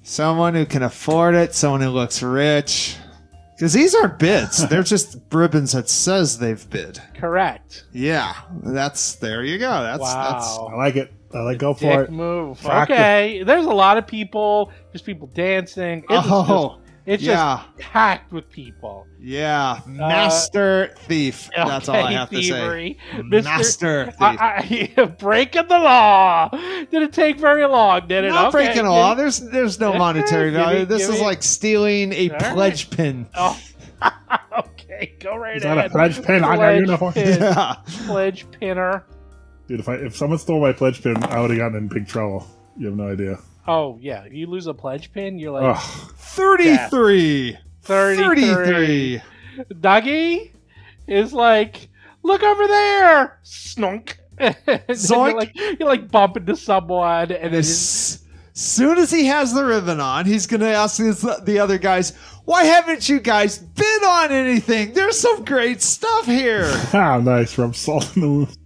Someone who can afford it, someone who looks rich. Because these aren't bids; they're just ribbons that says they've bid.
Correct.
Yeah, that's there you go. That's
wow.
I like it. I like go for
Dick
it.
move.
Track
okay, there's a lot of people. There's people dancing. It's
that's oh
just, it's
yeah,
just packed with people.
yeah, uh, master thief. That's all I
Okay,
have to say.
thievery. Mr.
Master thief.
I, I, breaking the law. Did it take very long? Did it?
Not
Okay,
breaking a
give
law. There's there's no monetary
Give me-
value. This is
me-
like stealing a
All right.
pledge pin.
Oh, okay, go right
Is that a pledge pin on your
Pledge
uniform?
pin.
Yeah.
Pledge pinner.
Dude, if I if someone stole my pledge pin, I would have gotten in big trouble. You have no idea.
Oh yeah, you lose a pledge pin, you're like
Ugh.
33.
33.
33.
Dougie is like, look over there, snunk.
Zoink.
You're like, you're like bumping into someone, and then
As soon as he has the ribbon on, he's going to ask his, the other guys, why haven't you guys bid on anything? There's some great stuff here.
Ah, nice. From salt in the wound.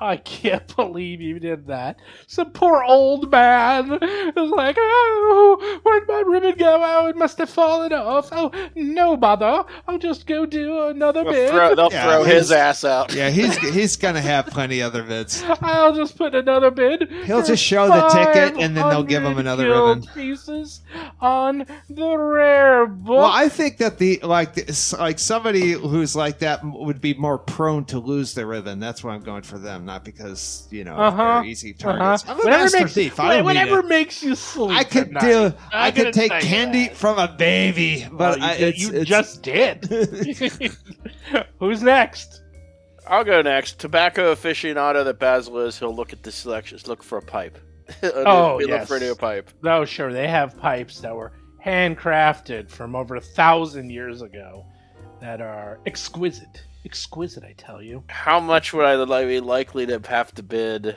I can't believe you did that. Some poor old man is like, oh, where'd my ribbon go? Oh, it must have fallen off. Oh, no bother. I'll just go do another
they'll
bit.
throw, they'll
Yeah,
throw
he's-
his ass out.
yeah, he's he's going to have plenty other bids.
I'll just put another bid.
He'll just show the ticket, and then they'll give him another ribbon.
Pieces on the rare book.
Well, I think that the like this, like somebody who's like that would be more prone to lose their ribbon. That's why I'm going for them, not because you know
Uh-huh.
they're easy targets.
Uh-huh.
I'm a
Whatever makes,
thief. I
whatever makes you sleep.
I could do. I
I'm
could take candy
that.
from a baby, but
Well, you,
I, it's,
you
it's-
just did. Who's next?
I'll go next. Tobacco aficionado that Basil is, he'll look at the selections, look for a pipe. A
Oh,
he'll
yes.
look for a new pipe.
Oh, sure. They have pipes that were handcrafted from over a thousand years ago that are exquisite. Exquisite, I tell you.
How much would I be likely to have to bid,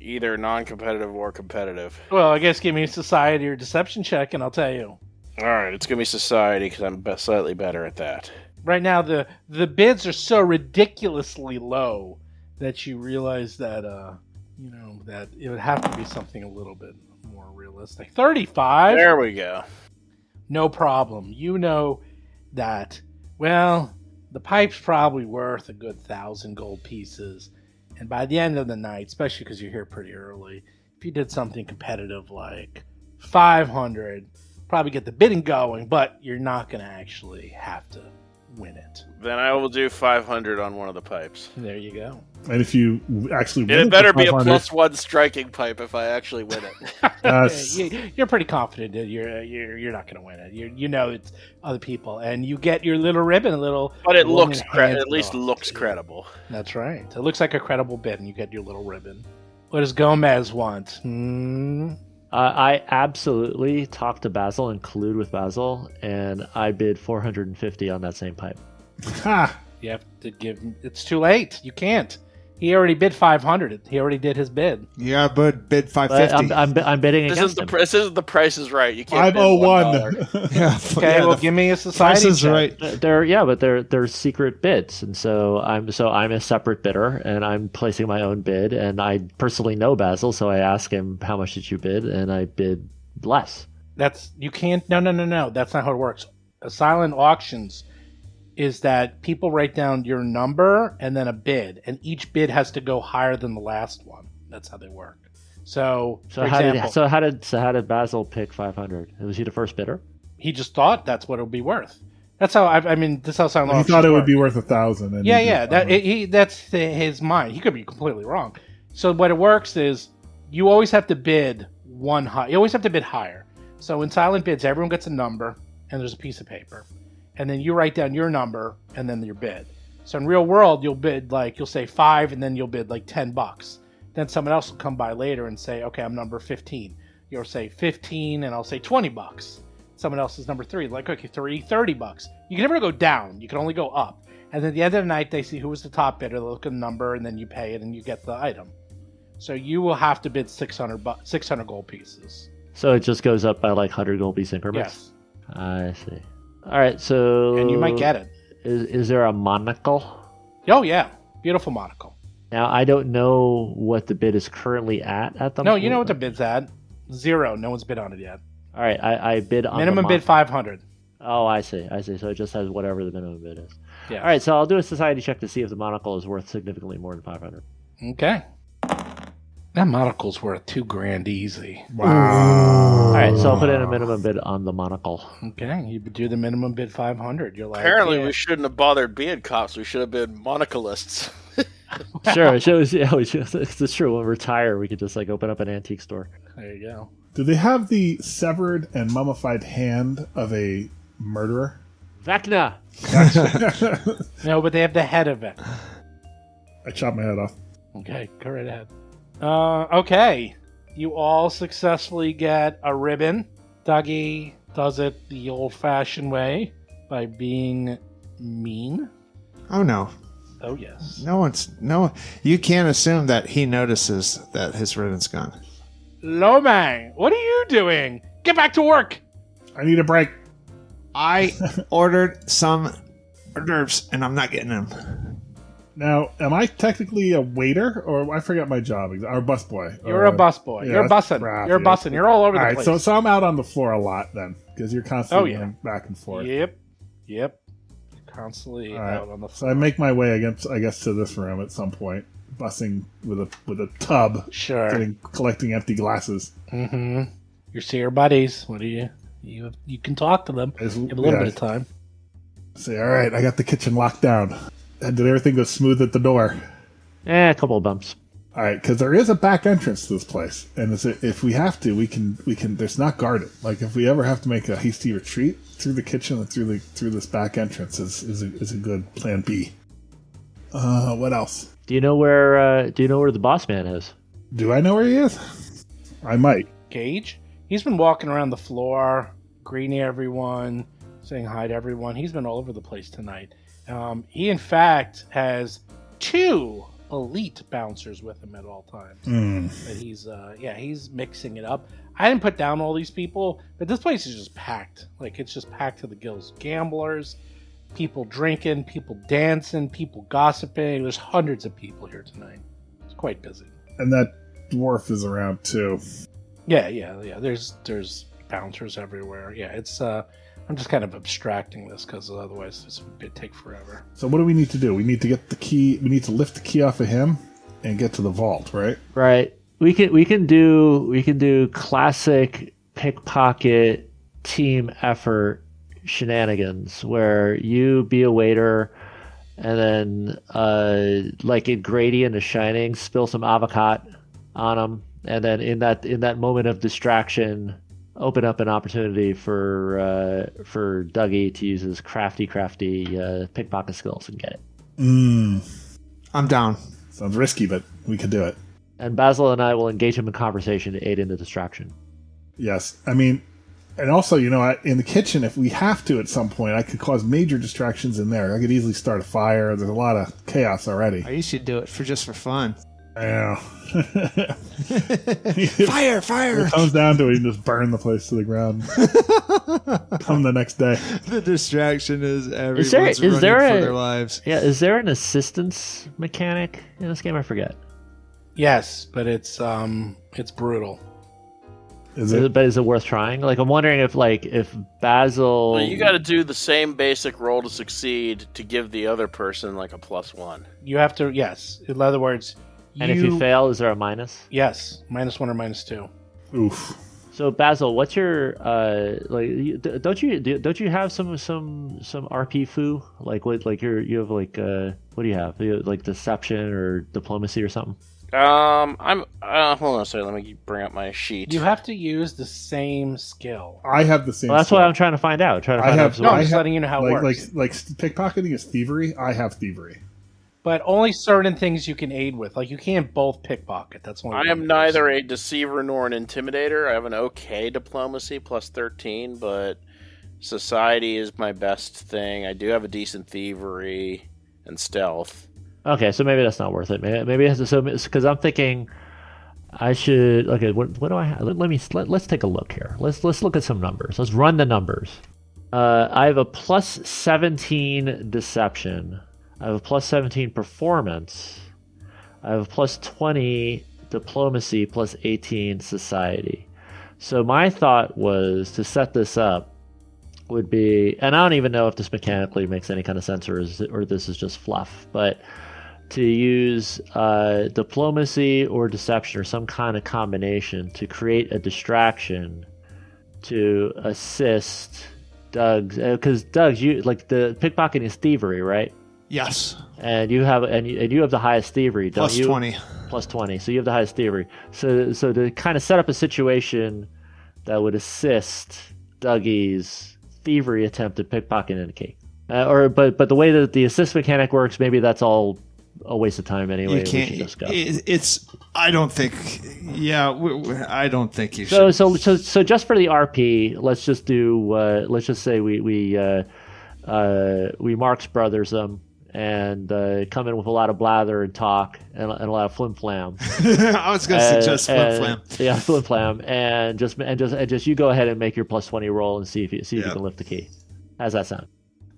either non-competitive or competitive?
Well, I guess give me a society or deception check, and I'll tell you.
All right, it's gonna be society because I'm slightly better at that.
Right now, the the bids are so ridiculously low that you realize that uh, you know that it would have to be something a little bit more realistic. Thirty-five.
There we go.
no problem. You know that, well, the pipe's probably worth a good thousand gold pieces. And by the end of the night, especially because you're here pretty early, if you did something competitive like 500, probably get the bidding going, but you're not going to actually have to win it.
Then I will do 500 on one of the pipes.
There you go.
And if you actually win
It
for
better be a plus one striking pipe if I actually win it.
That's-
You- you're pretty confident that you're you're, you're not going to win it. You you know it's other people, and you get your little ribbon, a little.
But it looks cre- at least
off
looks credible.
That's right. It looks like a credible bid, and you get your little ribbon. What does Gomez want? Hmm.
Uh, I absolutely talked to Basil and collude with Basil, and I bid 450 on that same pipe.
Ha!
You have to give. It's too late. You can't. He already bid five hundred. He already did his bid.
yeah, but bid five
But
fifty.
I'm, I'm, I'm bidding
This is the
him.
this isn't the price is right. You can't.
Five
bid
oh
$1.
yeah,
Okay,
yeah,
well, give me a society
price is
check.
right.
They're yeah, but they're they're secret bids, and so I'm so I'm a separate bidder, and I'm placing my own bid, and I personally know Basil, so I ask him how much did you bid, and I bid less.
That's you can't. No, no, no, no. That's not how it works. A silent auctions is that people write down your number and then a bid, and each bid has to go higher than the last one. That's how they work. So,
So
for
how
example,
did so how did so how did Basil pick 500? Was he the first bidder?
he just thought that's what it would be worth. That's how I, I mean. This is how silent
he thought it would be worth a thousand. and
Yeah, yeah. That
500.
he that's the, his mind. He could be completely wrong. So what it works is you always have to bid one high. You always have to bid higher. So in silent bids, everyone gets a number and there's a piece of paper, and then you write down your number and then your bid. So in real world, you'll bid like you'll say five, and then you'll bid like ten bucks. Then someone else will come by later and say, okay, I'm number fifteen. You'll say fifteen, and I'll say twenty bucks. Someone else is number three, like okay, three, 30 bucks. You can never go down. You can only go up. And then at the end of the night, they see who was the top bidder. They look at the number, and then you pay it, and you get the item. So you will have to bid 600, bu- 600 gold pieces.
So it just goes up by like 100 gold piece increments.
Yes.
I see. All right, so
And you might get it.
Is, is there a monocle?
Oh, yeah. Beautiful monocle.
Now I don't know what the bid is currently at at the
No, you know what the bid's at? Zero. No one's bid on it yet.
All right, I, I bid on
Minimum bid 500.
Oh, I see. I see. So it just has whatever the minimum bid is.
Yeah.
All right, so I'll do a society check to see if the monocle is worth significantly more than 500.
Okay. That monocle's worth two grand easy. Wow.
All right, so I'll put in a minimum bid on the monocle.
Okay. You do the minimum bid 500. You're like,
Apparently,
yeah.
we shouldn't have bothered being cops. We should have been monocleists.
Sure, it shows. Yeah, we just, it's true. When we retire, we could just like open up an antique store.
There you go.
Do they have the severed and mummified hand of a murderer?
Vecna.
No, but they have the head of it.
I chopped my head off.
Okay, go right ahead. Uh, okay. You all successfully get a ribbon. Dougie does it the old fashioned way by being mean.
Oh no,
Oh, yes.
no one's no. You can't assume that he notices that his ribbon's gone.
Lomang, what are you doing? Get back to work.
I need a break.
I ordered some hors d'oeuvres and I'm not getting them.
Now, am I technically a waiter, or I forgot my job? Or busboy?
You're
or,
a busboy.
yeah,
You're bussing.
crap,
You're
yeah.
bussing. You're all over
All
the
right,
place.
so so I'm out on the floor a lot then, because you're constantly
Oh, yeah.
going back and forth.
Yep. Yep. Constantly
All right.
out on the floor.
So I make my way against, I guess, to this room at some point, bussing with a with a tub,
Sure.
getting collecting empty glasses.
Mm-hmm. You see your buddies. What do you? You you can talk to them. Have a little
yeah,
bit of time.
Say, all right, I got the kitchen locked down. And did everything go smooth at the door?
Eh, a couple of bumps.
All right, because there is a back entrance to this place, and if we have to, we can we can. There's not guarded. Like if we ever have to make a hasty retreat through the kitchen and through the through this back entrance is is a, is a good plan B. Uh, what else?
Do you know where? Uh, do you know where the boss man is?
Do I know where he is? I might.
Gage. He's been walking around the floor, greeting everyone, saying hi to everyone. He's been all over the place tonight. Um, he, in fact, has two elite bouncers with him at all times.
Mm.
But he's, uh, yeah, he's mixing it up. I didn't put down all these people, but this place is just packed. Like it's just packed to the gills. Gamblers, people drinking, people dancing, people gossiping. There's hundreds of people here tonight. It's quite busy.
And that dwarf is around too.
Yeah, yeah, yeah. There's there's bouncers everywhere. Yeah, it's. uh I'm just kind of abstracting this because otherwise this would take forever.
So what do we need to do? We need to get the key. We need to lift the key off of him and get to the vault, right?
Right. We can we can do we can do classic pickpocket team effort shenanigans where you be a waiter and then uh like in Grady in The Shining spill some avocado on him and then in that in that moment of distraction open up an opportunity for uh for Dougie to use his crafty crafty uh pickpocket skills and get it.
Mm.
I'm down.
Sounds risky, but we could do it.
And Basil and I will engage him in conversation to aid in the distraction.
Yes, I mean, and also, you know, in the kitchen, if we have to at some point, I could cause major distractions in there. I could easily start a fire. There's a lot of chaos already.
I you should do it for just for fun.
Yeah.
Fire, fire!
it comes down to it, you just burn the place to the ground. Come the next day.
The distraction is everyone's
Is there- is
running
there
for
a-
their lives.
Yeah, is there an assistance mechanic in this game? I forget.
Yes, but it's um it's brutal.
Is
Is
it?
it, but is it worth trying? Like, I'm wondering if like if Basil.
Well, you got to do the same basic roll to succeed to give the other person like a plus one.
You have to, yes. In other words, you,
and if you fail, is there a minus?
yes, minus one or minus two.
Oof.
So Basil, what's your uh like? Don't you do- don't you have some some some RP foo? Like what? Like you're you have like uh what do you have? You have, like deception or diplomacy or something?
Um, I'm. Uh, hold on a second. Let me bring up my sheet.
You have to use the same skill.
I have the same.
Well, that's
skill.
what I'm trying to find out. Trying to
I
find
have-
out.
No, I'm just
have-
letting you know how it
like
works.
like like pickpocketing is thievery. I have thievery.
But only certain things you can aid with. Like you can't both pickpocket. That's one.
I am neither a deceiver nor an intimidator. I have an okay diplomacy plus 13, but society is my best thing. I do have a decent thievery and stealth.
Okay, so maybe that's not worth it. Maybe, maybe it has to. So because I'm thinking, I should. Okay, what, what do I have? Let, let me let, let's take a look here. Let's let's look at some numbers. Let's run the numbers. Uh, I have a plus 17 deception. I have a plus 17 performance. I have a plus 20 diplomacy, plus 18 society. So my thought was to set this up would be, and I don't even know if this mechanically makes any kind of sense or is or this is just fluff, but to use uh, diplomacy or deception or some kind of combination to create a distraction to assist Doug's because Doug's you like the pickpocketing is thievery, right?
Yes.
And you have and you, and you have the highest thievery, don't
Plus
you?
20.
plus 20 so you have the highest thievery so so to kind of set up a situation that would assist dougie's thievery attempt at pickpocketing in a cake uh, or but but the way that the assist mechanic works maybe that's all a waste of time anyway
You can't.
should just go.
it- it's. I don't think. Yeah, we, we, I don't think you
so
should.
so so so just for the rp let's just do uh, let's just say we we uh, uh, we marx brothers them and uh, come in with a lot of blather and talk and, and a lot of flim flam
I was going to suggest flip
and-
flam.
Yeah, flim flam, and just and just and just you go ahead and make your plus twenty roll and see if you see if
Yeah.
you can lift the key. How's that sound?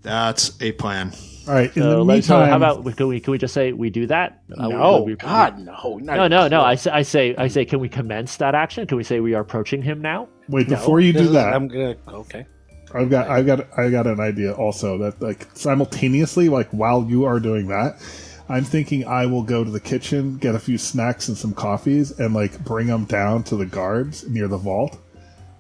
That's a plan.
All right. In
So,
the
let's-
meantime,
how about we- can we can we just say we do that? Uh,
No,
we- we-
God, no,
no, no, no. I say, I say, I say, can we commence that action? Can we say we are approaching him now?
wait
No,
before you do that.
I'm gonna. Okay.
I've got I've got I got an idea also that like simultaneously like while you are doing that I'm thinking I will go to the kitchen get a few snacks and some coffees and like bring them down to the guards near the vault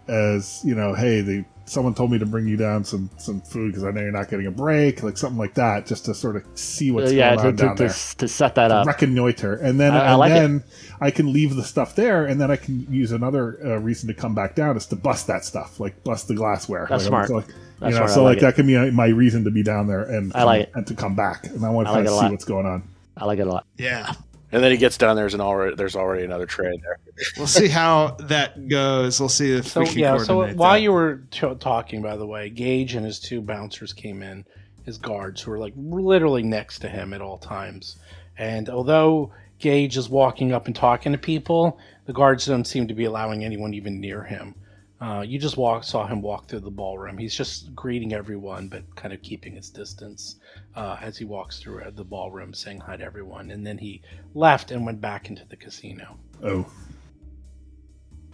as you know hey they someone told me to bring you down some some food because I know you're not getting a break like something like that just to sort of see what's
Uh, yeah,
going on
to, to,
down
to,
there
to set that up.
reconnoiter, and then
I- I
and
like it.
then I can leave the stuff there, and then I can use another uh, reason to come back down is to bust that stuff, like bust the glassware.
That's
like,
smart.
So, like,
That's
you know,
smart. I
so
like
like that can be my reason to be down there and
I like it.
and to come back, and I want to
I like
kind
it a
of see
lot.
what's going on.
I like it a lot.
Yeah.
And then he gets down there's an already there's already another tray there.
We'll see how that goes. We'll see if
So
we can
yeah. So while
that.
you were t- talking, by the way, Gage and his two bouncers came in, his guards who were like literally next to him at all times. And although Gage is walking up and talking to people, the guards don't seem to be allowing anyone even near him. Uh, you just walk, saw him walk through the ballroom. He's just greeting everyone, but kind of keeping his distance uh, as he walks through uh, the ballroom, saying hi to everyone. And then he left and went back into the casino.
Oh,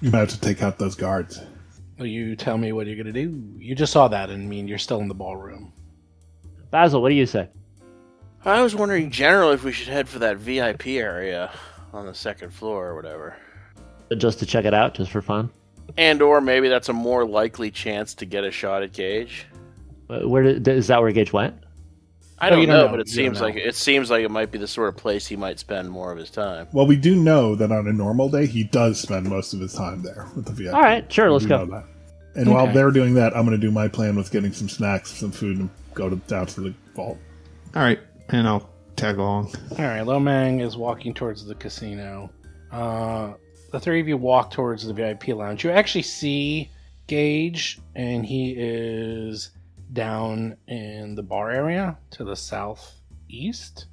you might have to take out those guards.
Will you tell me what you're gonna do? You just saw that, and I mean, you're still in the ballroom.
Basil, what do you say?
I was wondering generally if we should head for that VIP area on the second floor or whatever.
Just to check it out, just for fun.
And or maybe that's a more likely chance to get a shot at Gage.
Uh, Where did, is that where Gage went?
I
Oh,
don't
you
know,
don't know.
but it
You
seems like it seems like it might be the sort of place he might spend more of his time.
Well, we do know that on a normal day he does spend most of his time there with the VIP.
All right, sure,
We
let's go.
know that. And while they're doing that, I'm going to do my plan with getting some snacks, some food, and go to, down to the vault.
All right, and I'll tag along.
All right, Lomang is walking towards the casino. Uh, the three of you walk towards the VIP lounge. You actually see Gage, and he is down in the bar area to the southeast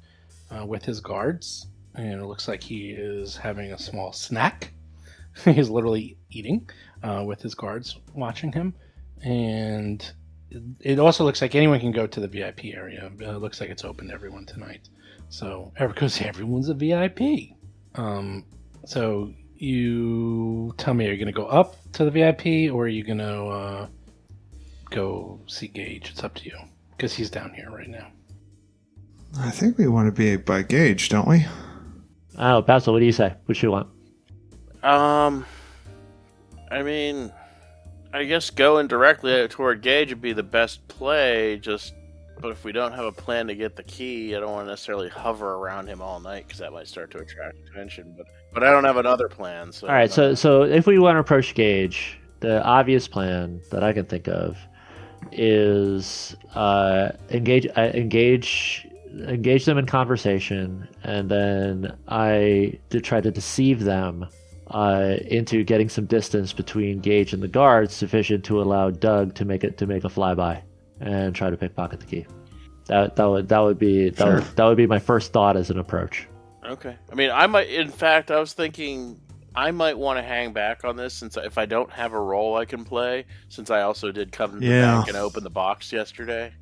uh, with his guards. And it looks like he is having a small snack. He's literally eating uh, with his guards watching him. And it also looks like anyone can go to the VIP area. Uh, it looks like it's open to everyone tonight. So, because everyone's a VIP. Um, so you tell me, are you going to go up to the VIP or are you going to uh, go see Gage? It's up to you because he's down here right now.
I think we want to be by Gage, don't we?
Oh, Basil, what do you say? What you want?
Um, I mean, I guess going directly toward Gage would be the best play. Just, but if we don't have a plan to get the key, I don't want to necessarily hover around him all night because that might start to attract attention. But, but I don't have another plan. So
All right, so so if we want to approach Gage, the obvious plan that I can think of is uh, engage uh, engage engage them in conversation, and then I to try to deceive them uh, into getting some distance between Gage and the guards, sufficient to allow Doug to make it to make a flyby and try to pickpocket the key. That that would that would be that, would, that would be my first thought as an approach.
Okay. I mean, I might. In fact, I was thinking I might want to hang back on this since if I don't have a role I can play, since I also did come to the
Yeah.
bank and open the box yesterday,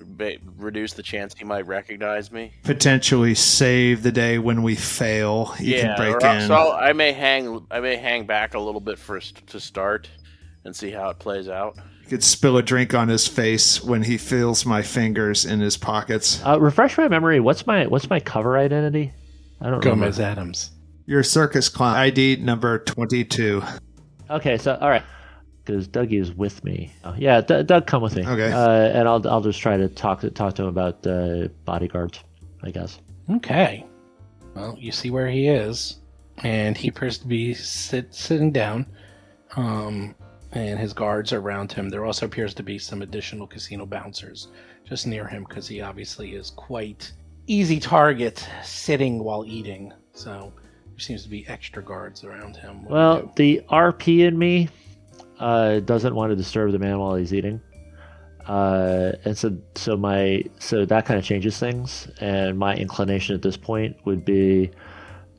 ba- reduce the chance he might recognize me.
Potentially save the day when we fail. You
yeah,
can break
or-
in.
so I'll- I may hang. I may hang back a little bit first to start and see how it plays out.
You could spill a drink on his face when he feels my fingers in his pockets.
Uh, refresh my memory. What's my what's my cover identity? I don't remember.
Gomez Addams.
Your circus clown ID number twenty-two.
Okay, so all right, because Dougie is with me. Oh, yeah, D- Doug, come with me.
Okay.
uh, and I'll I'll just try to talk to talk to him about uh, bodyguards, I guess.
Okay. Well, you see where he is, and he appears to be sit, sitting down, um, and his guards are around him. There also appears to be some additional casino bouncers just near him because he obviously is quite easy target sitting while eating. So there seems to be extra guards around him. What
Well, the RP in me uh, doesn't want to disturb the man while he's eating, uh, and so so my so that kind of changes things. And my inclination at this point would be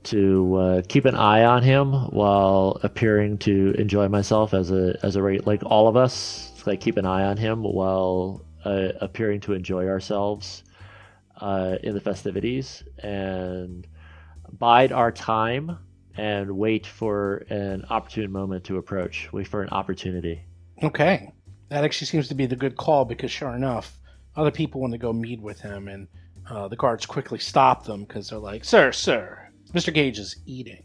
to uh, keep an eye on him while appearing to enjoy myself as a as a like all of us like keep an eye on him while uh, appearing to enjoy ourselves uh, in the festivities and bide our time and wait for an opportune moment to approach. Wait for an opportunity.
Okay. That actually seems to be the good call because, sure enough, other people want to go meet with him, and uh, the guards quickly stop them because they're like, Sir, sir, Mr. Gage is eating.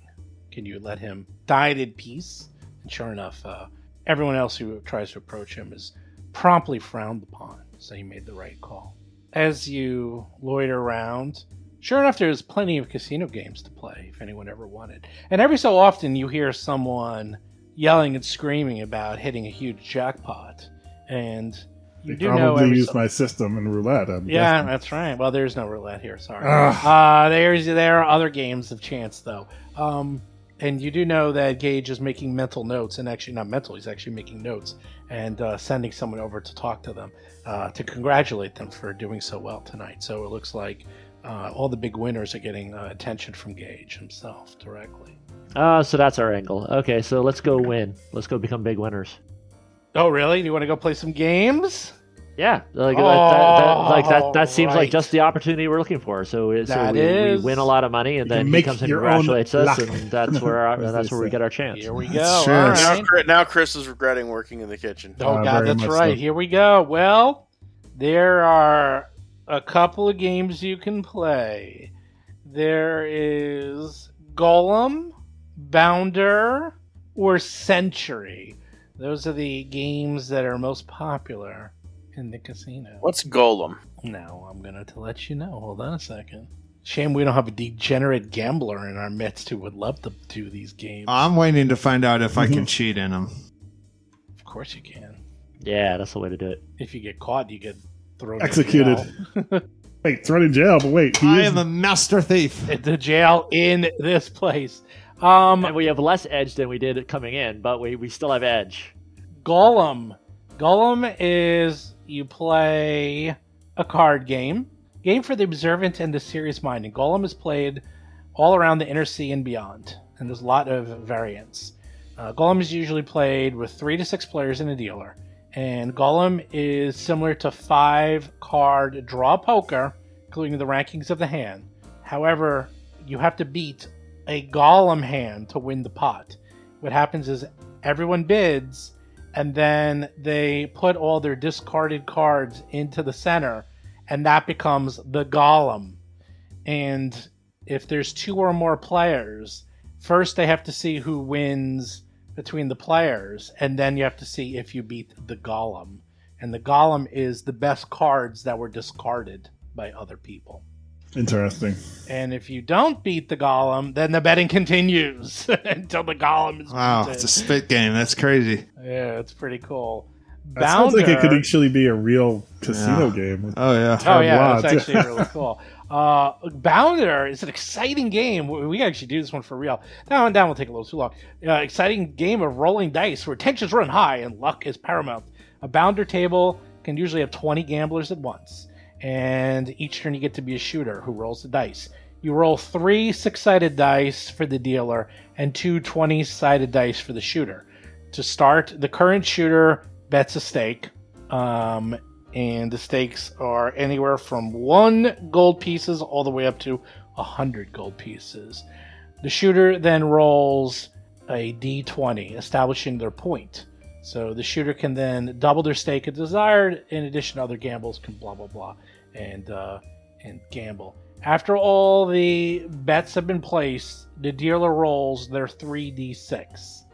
Can you let him dine in peace? And sure enough, uh, everyone else who tries to approach him is promptly frowned upon, so he made the right call. As you loiter around, sure enough, there's plenty of casino games to play if anyone ever wanted. And every so often, you hear someone yelling and screaming about hitting a huge jackpot. And you
They
do
probably
every
use
so-
my system in roulette. I'm
yeah,
guessing.
that's right. Well, there's no roulette here. Sorry. Uh, there's there are other games of chance though. Um, and you do know that Gage is making mental notes, and actually not mental. He's actually making notes and uh, sending someone over to talk to them uh, to congratulate them for doing so well tonight. So it looks like uh, all the big winners are getting uh, attention from Gage himself directly.
Ah, so that's our angle. Okay, so let's go win. Let's go become big winners.
Oh, really? You want to go play some games?
Yeah, like that, that, that, like that. That seems
right.
like just the opportunity we're looking for. So, so we,
is-
we win a lot of money, and
You
then he comes and congratulates us,
luck,
and that's where our,
as
that's where we get our chance.
Here we go.
That's
right.
Now, now Chris is regretting working in the kitchen.
Oh
Uh,
God, that's right.
so.
Here we go. Well, there are a couple of games you can play. There is Golem, Bounder, or Century. Those are the games that are most popular in the casino.
What's Golem?
Now I'm gonna let you know. Hold on a second. Shame we don't have a degenerate gambler in our midst who would love to do these games.
I'm waiting to find out if I
Mm-hmm.
can cheat in them.
of course you can.
Yeah, that's the way to do it.
If you get caught, you get thrown in
Executed.
jail.
Wait, thrown in jail, but wait, he
I
is-
am a master thief.
the jail in this place. Um,
And we have less edge than we did coming in, but we, we still have edge.
Golem. Golem is you play a card game, game for the observant and the serious minded. Golem is played all around the inner sea and beyond, and there's a lot of variants. Uh, Golem is usually played with three to six players and a dealer, and Golem is similar to five card draw poker, including the rankings of the hand. However, you have to beat a golem hand to win the pot. What happens is everyone bids, and then they put all their discarded cards into the center, and that becomes the golem. And if there's two or more players, first they have to see who wins between the players, and then you have to see if you beat the golem. And the golem is the best cards that were discarded by other people.
Interesting.
And if you don't beat the golem, then the betting continues until the golem is
Wow,
beaten.
it's a spit game. That's crazy.
Yeah, it's pretty cool.
That sounds like it could actually be a real casino
Yeah.
game.
Oh yeah.
Oh yeah,
Wow,
it's actually really cool. Uh, Bounder is an exciting game. We we actually do this one for real. One down will take a little too long. Uh, exciting game of rolling dice where tensions run high and luck is paramount. A Bounder table can usually have 20 gamblers at once, and each turn you get to be a shooter who rolls the dice. You roll three six-sided dice for the dealer and two 20-sided dice for the shooter. To start, the current shooter bets a stake, um, and the stakes are anywhere from one gold pieces all the way up to a hundred gold pieces. The shooter then rolls a d20, establishing their point. So the shooter can then double their stake if desired. In addition, other gambles can blah blah blah and uh, and gamble. After all the bets have been placed, the dealer rolls their 3d6.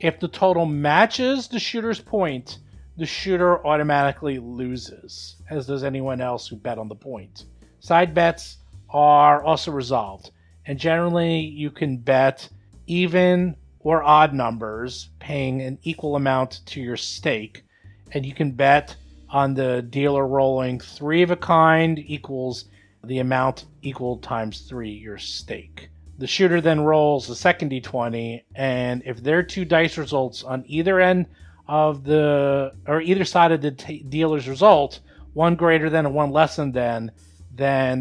If the total matches the shooter's point, the shooter automatically loses, as does anyone else who bet on the point. Side bets are also resolved, and generally you can bet even or odd numbers, paying an equal amount to your stake, and you can bet on the dealer rolling three of a kind equals the amount equal times three your stake. The shooter then rolls the second d20, and if there are two dice results on either end of the or either side of the t- dealer's result, one greater than and one less than then,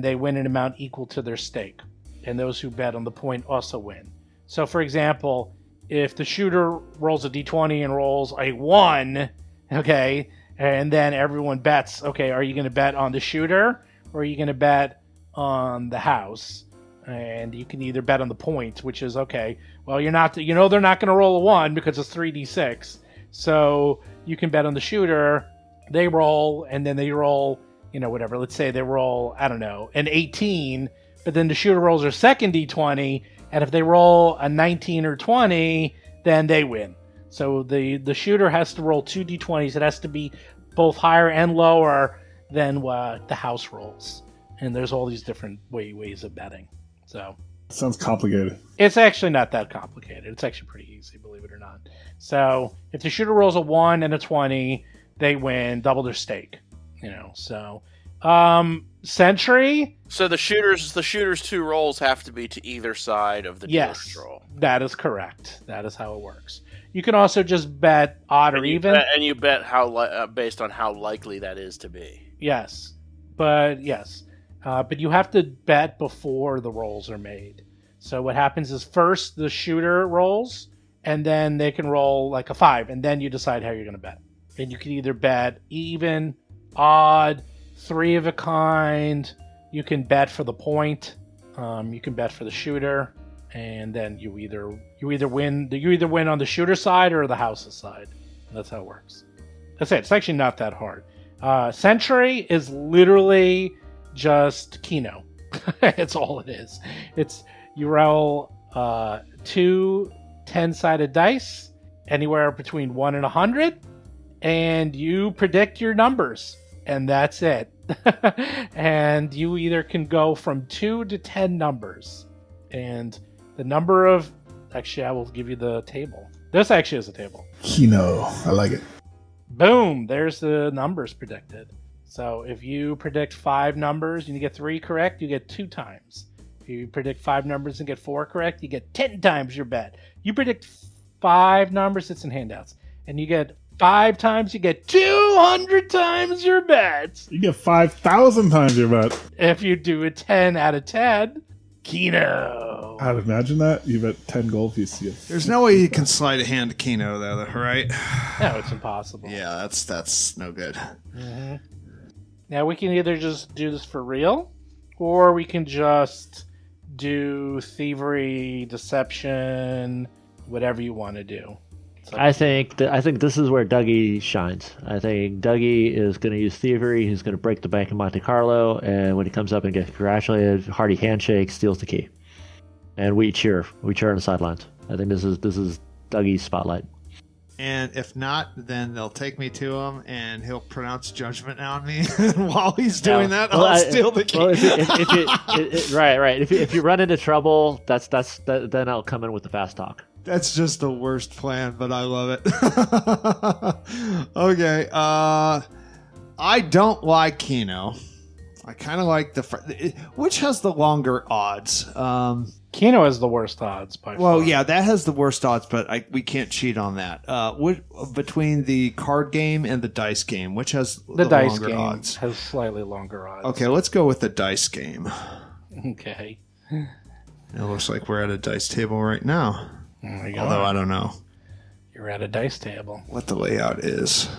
they win an amount equal to their stake, and those who bet on the point also win. So, for example, if the shooter rolls a d20 and rolls a one, okay, and then everyone bets, okay, are you going to bet on the shooter or are you going to bet on the house? And you can either bet on the point, which is okay. Well, you're not, you know, they're not going to roll a one because it's 3d6. So you can bet on the shooter. They roll, and then they roll, you know, whatever. Let's say they roll, I don't know, an 18, but then the shooter rolls their second d20, and if they roll a 19 or 20, then they win. So the the shooter has to roll two d20s. It has to be both higher and lower than what the house rolls. And there's all these different way, ways of betting. So
Sounds complicated.
it's actually not that complicated. It's actually pretty easy, believe it or not. So if the shooter rolls a one and a twenty, they win double their stake. You know, so um Century,
So the shooters, the shooters' two rolls have to be to either side of the
yes,
roll.
that is correct. That is how it works. You can also just bet odd or
And you
even.
bet, and you bet how li- uh, based on how likely that is to be.
Yes, but yes, uh, but you have to bet before the rolls are made. So what happens is first the shooter rolls, and then they can roll like a five, and then you decide how you're going to bet. And you can either bet even, odd, three of a kind. You can bet for the point. Um, you can bet for the shooter, and then you either you either win you either win on the shooter side or the house's side. That's how it works. That's it. It's actually not that hard. Uh, Century is literally just Keno. it's all it is. It's you roll uh, two 10 sided dice, anywhere between one and a hundred, and you predict your numbers, and that's it. and you either can go from two to 10 numbers, and the number of actually, I will give you the table. This actually is a table.
Keno. I like it.
Boom, there's the numbers predicted. So if you predict five numbers and you get three correct, you get two times. If you predict five numbers and get four correct, you get 10 times your bet. You predict five numbers, it's in handouts, and you get five times, you get 200 times your bet.
You get 5,000 times your bet.
If you do a 10 out of 10, Keno.
I'd imagine that. You bet 10 gold pieces. You get
There's no way you can slide a hand to Keno though, right?
No, it's impossible.
Yeah, that's that's no good. Mm-hmm.
Now we can either just do this for real, or we can just do thievery, deception, whatever you want to do.
I think I think this is where Dougie shines. I think Dougie is going to use thievery. He's going to break the bank in Monte Carlo, and when he comes up and gets congratulated, hearty handshake, steals the key, and we cheer. We cheer on the sidelines. I think this is this is Dougie's spotlight.
And if not, then they'll take me to him, and he'll pronounce judgment on me. and while he's doing
Now-
that,
well,
I'll
I-
steal the key.
Well, if, if, it, it- right, right. If you, if you run into trouble, that's that's that, then I'll come in with the fast talk.
That's just the worst plan, but I love it. okay, uh, I don't like Keno. I kind of like the fr- which has the longer odds. Um,
Keno has the worst odds by
well,
far.
yeah, that has the worst odds, but I, we can't cheat on that. Uh, what, between the card game and the dice game, which has
the,
the,
dice game
odds?
has slightly longer odds.
Okay, let's go with the dice game.
Okay.
It looks like we're at a dice table right now.
Go.
Although I don't know
You're at a dice table.
what the layout is.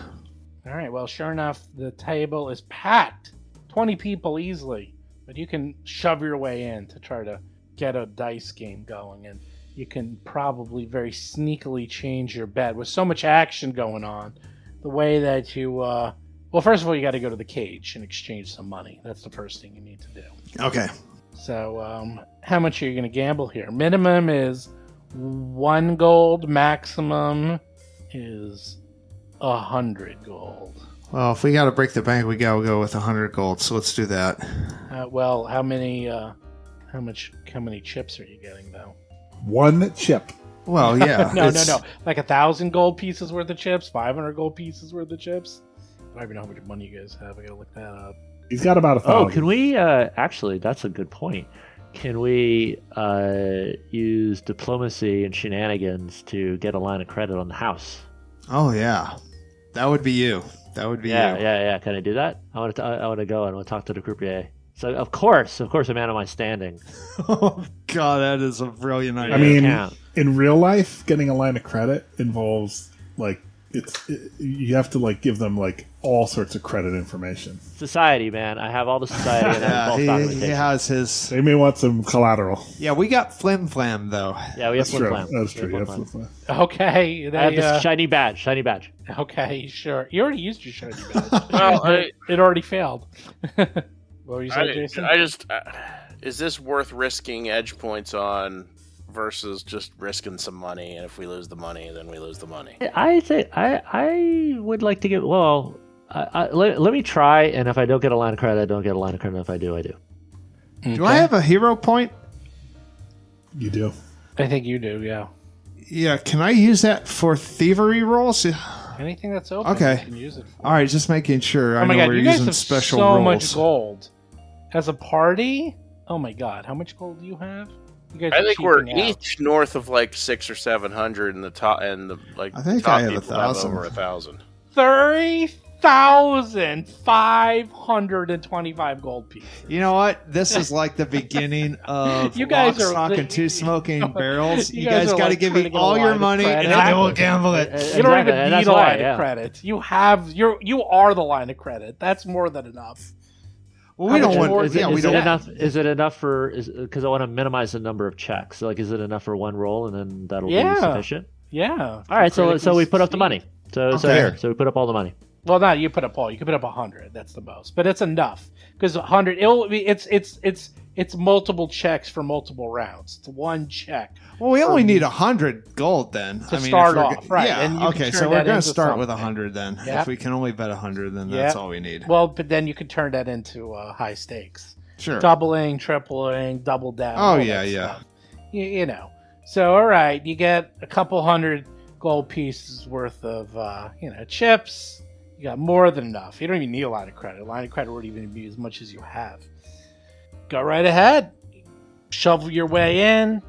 All right. Well, sure enough, the table is packed. 20 people easily. But you can shove your way in to try to get a dice game going. And you can probably very sneakily change your bet with so much action going on. The way that you. Uh, well, first of all, you got to go to the cage and exchange some money. That's the first thing you need to do.
Okay.
So, um, how much are you going to gamble here? Minimum is one gold. Maximum is a hundred gold.
Well, if we got to break the bank, we got to go with a hundred gold. So let's do that.
Uh, well, how many? Uh, how much? How many chips are you getting though?
One chip.
Well, yeah.
no, no,
it's-
no. Like a thousand gold pieces worth of chips. Five hundred gold pieces worth of chips. I don't even know how much money you guys have. I gotta look that up.
He's got about a
Oh,
thousand.
can we? Uh, actually, that's a good point. Can we uh, use diplomacy and shenanigans to get a line of credit on the house?
Oh yeah, that would be you. That would be
Yeah,
you.
yeah, yeah. Can I do that? I want to. I want to go and I want to talk to the croupier. So of course, of course, a man of my standing.
oh god, that is a brilliant idea.
I mean,
count.
in real life, getting a line of credit involves like it's it, you have to like give them like all sorts of credit information.
Society, man. I have all the society and
yeah, he, he has his.
They may want some collateral.
Yeah, we got flim flam though.
yeah, we have
That's
Flim
true.
Flam.
That's
We
true.
Flim flam.
flip flop.
Okay. They,
I have this
uh,
shiny badge. Shiny badge.
okay, sure. You already used your shiny badge.
Well, I-
it already failed. What were you saying,
I,
Jason?
I just uh, is this worth risking edge points on versus just risking some money? And if we lose the money, then we lose the money.
I think I I would like to get well. I, I, let, let me try, and if I don't get a line of credit, I don't get a line of credit. If I do, I do.
Do I have a hero point?
You do.
I think you do. Yeah.
Yeah, can I use that for thievery rolls?
Anything that's open,
Okay.
you can use it. For.
All right, just making sure.
Oh
I
my
know
god,
we're
you guys
using
have
special
so
rolls.
much gold. As a party, oh my god, how much gold do you have? You guys
I think we're
out.
each north of like six or seven hundred, and the top and the like.
I think
top
I have a
people have
thousand.
over a thousand.
thirty thousand five hundred and twenty-five gold pieces.
You know what? This is like the beginning of
You guys
Lock,
are-
Stock, and Two Smoking Barrels.
You
You,
guys
guys,
are,
got to give me
to get a
all your money, and I will gamble it.
You don't
Exactly,
even need
that's
a
why,
line
yeah.
of credit. You have you're you are the line of credit. That's more than enough.
Well, we don't want.
more
Is
is
it,
yeah,
is
we
it
don't.
enough? Is it enough for? Because I want to minimize the number of checks. Like, is it enough for one roll, and then that'll
Yeah.
be sufficient?
Yeah.
All right, so so we put up the money. So so here, so we put up all the money.
Well, not you put up all. You can put up a hundred. That's the most, but it's enough because a hundred. It'll be. It's it's it's it's multiple checks for multiple rounds. It's one check.
Well, we only need a hundred gold then.
To
I mean,
start off, right,
Yeah.
and you
okay, so we're gonna
into
start with a hundred then.
Yep.
If we can only bet a hundred, then
Yep.
that's all we need.
Well, but then you could turn that into uh, high stakes,
sure.
doubling, tripling, double down.
Oh, yeah, yeah.
You, you know. So all right, you get a couple hundred gold pieces worth of uh, you know chips. You got more than enough. You don't even need a line of credit. A line of credit wouldn't even be as much as you have. Go right ahead. Shovel your way in.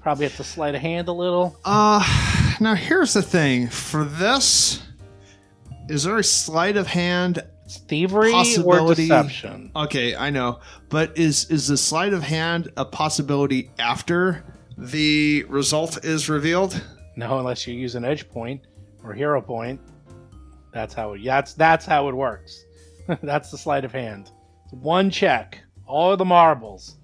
Probably have to sleight of hand a little.
Uh, now here's the thing. For this, is there a sleight of hand?
It's thievery or
Possibility-
deception.
Okay, I know, but is is the sleight of hand a possibility after the result is revealed?
No, unless you use an edge point or hero point. That's how it. That's that's how it works. that's the sleight of hand. One check, all of the marbles.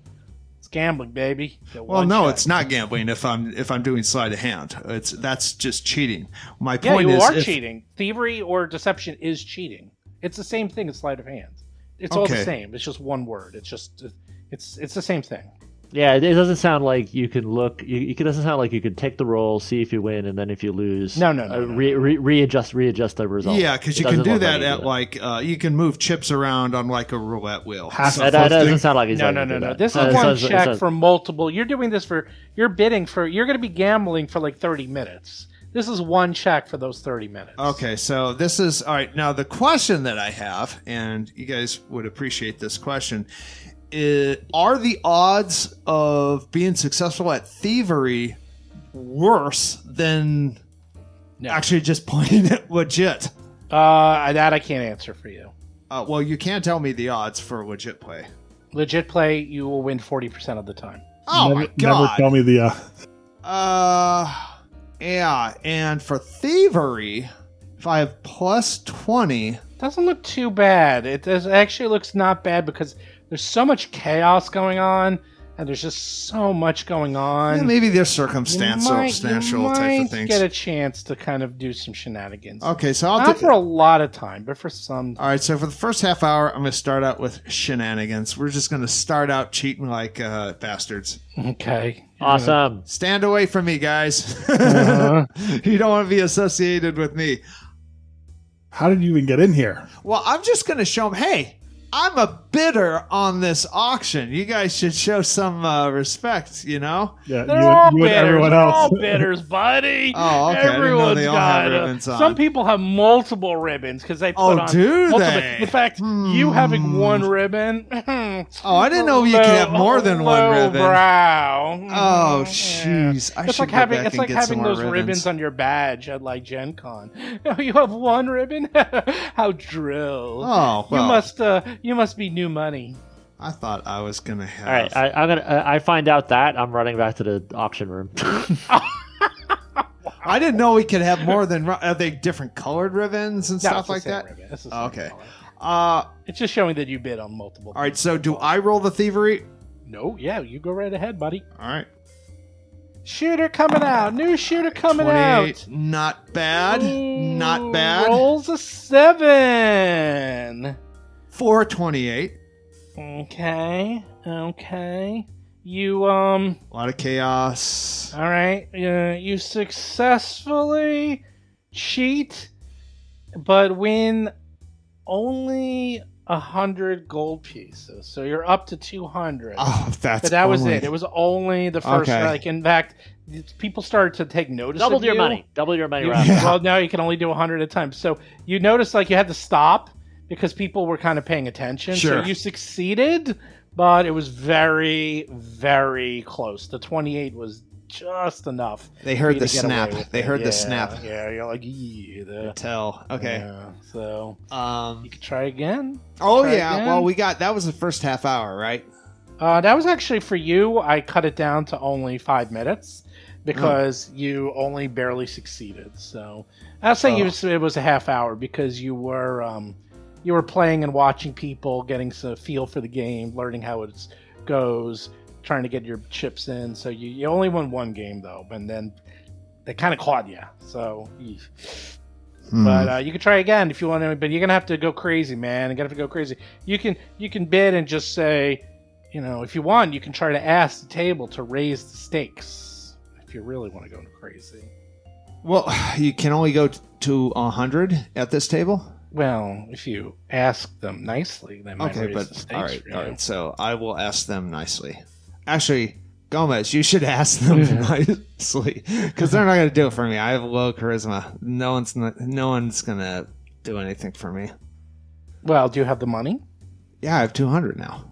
It's gambling, baby. Get
Well,
one
no,
check.
it's not gambling if I'm if I'm doing sleight of hand. It's that's just cheating. My
Yeah,
point
you
is
are
if-
cheating. Thievery or deception is cheating. It's the same thing as sleight of hand. It's all
Okay.
the same. It's just one word. It's just it's it's the same thing.
Yeah, it it doesn't sound like you can look. You, it doesn't sound like you can take the roll, see if you win, and then if you lose,
No, no, no,
uh,
no,
re, re, readjust, readjust the result.
Yeah, because you can do that
you
at
do
like uh, you can move chips around on like a roulette wheel.
Half
That, that doesn't
thing-
sound like he's
No, no, no, no. This is
Uh,
one
sounds- it
check
sounds-
for multiple. You're doing this for. You're bidding for. You're going to be gambling for like 30 minutes. This is one check for those 30 minutes.
Okay, so this is all right. Now the question that I have, and you guys would appreciate this question, is, are the odds of being successful at thievery worse than
No.
actually just playing it legit?
Uh, that I can't answer for you.
Uh, well, you can't tell me the odds for legit play.
Legit play, you will win 40% of the time.
Oh
never,
my
Never tell me the. Uh,
Uh, yeah, and for thievery, if I have plus twenty,
Doesn't look too bad. It does, actually looks not bad because there's so much chaos going on, and there's just so much going on.
yeah, maybe there's
You
circumstantial,
might- you
type
might
of things.
get a chance to kind of do some shenanigans.
Okay, so I'll
Not
do-
for a lot of time, but for some.
All right, so for the first half hour, I'm going to start out with shenanigans. We're just going to start out cheating like uh, bastards.
Okay.
Awesome.
Stand away from me, guys.
Uh-huh.
you don't want to be associated with me.
how did you even get in here?
Well, I'm just going to show them, hey, I'm a bidder on this auction. You guys should show some uh, respect, you know?
Yeah,
They're
you,
all
you
bidders.
everyone
They're
else.
all bidders, buddy.
Oh, okay. I didn't
Everyone's
they all
got
have ribbons on.
Some people have multiple ribbons because they put
Oh,
on.
do
multiple,
they?
In fact, you having one ribbon.
Oh, I didn't know you could have more than one ribbon.
Brow.
Oh,
Yeah.
jeez. I
It's
should
like
go
having
back
it's
and
like
get some
having those ribbons.
ribbons.
on your badge at like Gen Con. Oh, you have one ribbon? How drill.
Oh, well.
You must uh you must be new money.
I thought I was going to have.
All right, I, I'm gonna. Uh, I find out that I'm running back to the auction room.
I didn't know we could have more than. Are they different colored ribbons and
No,
stuff
it's the
like
same
that?
ribbon. It's the same
Oh, okay.
color.
Uh,
It's just showing that you bid on multiple.
all right. So do I roll the thievery?
No, yeah, you go right ahead, buddy.
All right.
Shooter coming out. New shooter coming
Twenty-eight.
out.
Not bad. Not bad.
Rolls a seven.
Four twenty-eight.
Okay. Okay. You um.
A lot of chaos.
All right. Uh, you successfully cheat, but win only a hundred gold pieces. So you're up to two hundred.
Oh, that's.
but that was
only-
it. It was only the first.
Okay.
Like in fact, people started to take notice.
Double
of
your
you.
money. Double your money.
You-
Rob.
Yeah.
Well, now you can only do a 100 at a time. So you notice like you had to stop because people were kind of paying attention.
Sure.
So you succeeded, but it was very, very close. The 28 was just enough.
They heard the snap. They
it.
heard the snap.
Yeah, you're like, yeah. The,
Tell. Okay.
yeah. So
Um.
you can try again.
Oh
Try
yeah.
again.
Well, we got that was the first half hour, right?
Uh, that was actually for you. I cut it down to only five minutes because you only barely succeeded. So I'll say you, it was a half hour because you were um, you were playing and watching people, getting some feel for the game, learning how it goes, trying to get your chips in. So you, you only won one game though, and then they kind of caught you. So.
Hmm.
But uh, you can try again if you want to. But you're gonna have to go crazy, man. You're gonna have to go crazy. You can you can bid and just say, you know, if you want, you can try to ask the table to raise the stakes if you really want to go crazy.
Well, you can only go t- to a hundred at this table.
Well, if you ask them nicely, they might
Okay,
raise
but
the stakes
all right, all right. So I will ask them nicely. Actually, Gomez, you should ask them nicely because they're not going to do it for me. I have low charisma. No one's not, no one's going to do anything for me.
Well, do you have the money?
Yeah, I have two hundred now.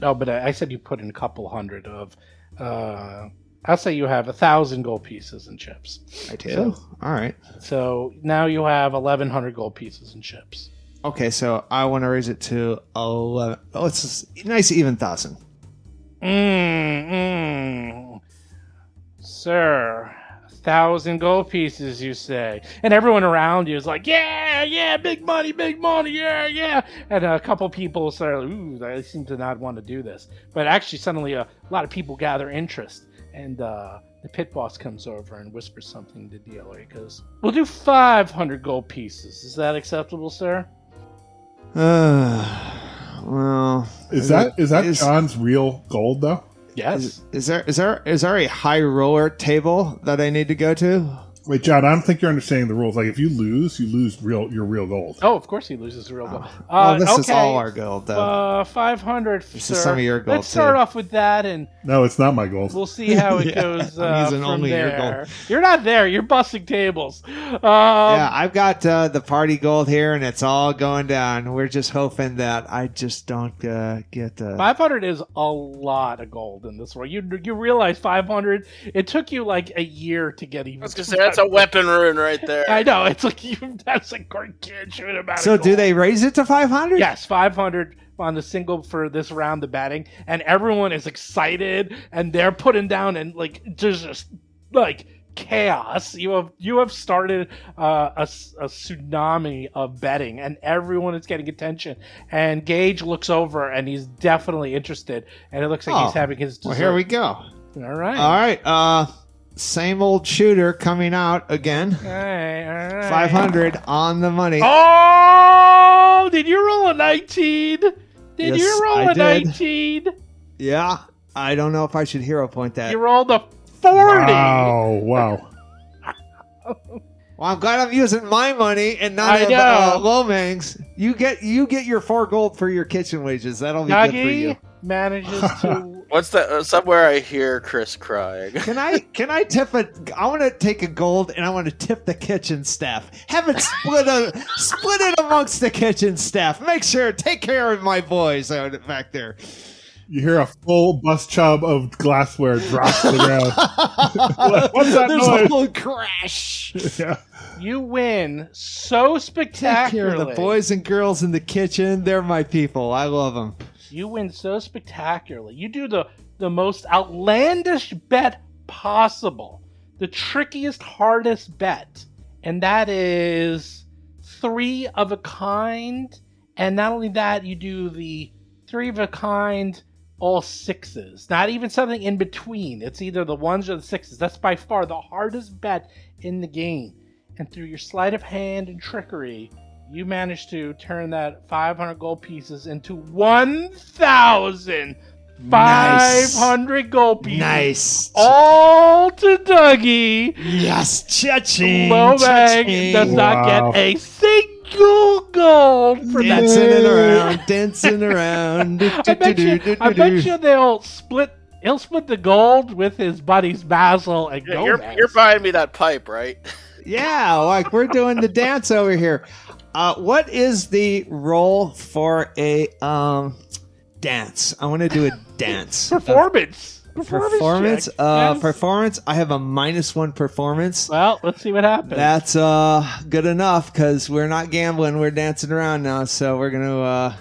No, but I, I said you put in a couple hundred of. Uh, I'll say you have a thousand gold pieces and chips.
I do. all right.
So now you have eleven hundred gold pieces and chips.
Okay, so I want to raise it to eleven. Oh, it's a nice even thousand.
Mm, mm. Sir, thousand gold pieces, you say, and everyone around you is like, "Yeah, yeah, big money, big money, yeah, yeah." And a couple people say, "Ooh, they seem to not want to do this," but actually, suddenly a lot of people gather interest, and uh, the pit boss comes over and whispers something to DLA. He goes, "We'll do five hundred gold pieces. Is that acceptable, sir?"
well,
Is that is that
is-
John's real gold though?
Yes.
Is, is there is there is there a high roller table that I need to go to?
Wait, John, I don't think you're understanding the rules. Like, if you lose, you lose real your real gold.
Oh, of course he loses real gold.
Well,
Uh,
this is all our gold, though.
Uh, five hundred.
This is some of your gold,
Let's start
too.
off with that, and
No, it's not my gold.
we'll see how it
Yeah,
goes
I'm
uh,
using
from
only your
there.
gold.
You're not there. You're busting tables. Um,
yeah, I've got uh, the party gold here, and it's all going down. We're just hoping that I just don't uh, get. Uh,
Five hundred is a lot of gold in this world. You you realize five hundred? It took you like a year to get even.
I was gonna say that's a weapon rune right there.
I know it's like you. That's a gargantuan amount.
so
of
do they raise it to five hundred?
Yes, 500 on the single for this round of batting, and everyone is excited, and they're putting down, and like there's just like chaos. You have you have started uh, a, s- a tsunami of betting, and everyone is getting attention. And Gage looks over, and he's definitely interested, and it looks like he's
Oh,
having his.
Well, here we go.
All right.
All right. Uh, same old shooter coming out again.
All right, all right.
Five hundred on the money.
Oh, did you roll a 19? Did
Yes,
you roll
I
a
did.
19?
Yeah. I don't know if I should hero point that.
You rolled a 40.
Wow, wow.
Well, I'm glad I'm using my money and not
I
of,
know.
uh, Lomang's. You get you get your four gold for your kitchen wages. That'll be good for you.
Nagi manages to.
What's that? Uh, somewhere I hear Chris crying.
Can I can I tip a? I want to take a gold and I want to tip the kitchen staff. Have it split a split it amongst the kitchen staff. Make sure take care of my boys out back there.
You hear a full bus chub of glassware drop to the ground. What's that
There's
noise?
a little crash.
yeah.
You win so
Take care of
spectacularly.
the boys and girls in the kitchen. They're my people. I love them.
You win so spectacularly. You do the the most outlandish bet possible, the trickiest, hardest bet, and that is three of a kind. And not only that, you do the three of a kind, all sixes. Not even something in between. It's either the ones or the sixes. That's by far the hardest bet in the game. And through your sleight of hand and trickery, you managed to turn that 500 gold pieces into 1,500 gold pieces.
Nice.
All to Dougie.
Yes, cha-ching.
Lomang
cha-ching.
does not get a single gold for
dancing it around, dancing around.
I bet you. I bet you they'll split. He'll split the gold with his buddies Basil and
Yeah, you're, you're buying me that pipe, right?
Yeah, like we're doing the dance over here. Uh, what is the role for a um dance? I want to do a dance.
performance. Performance.
performance. Uh,
Yes.
performance. I have a minus one performance.
well, let's see what happens.
That's uh good enough because we're not gambling. We're dancing around now, so we're gonna uh,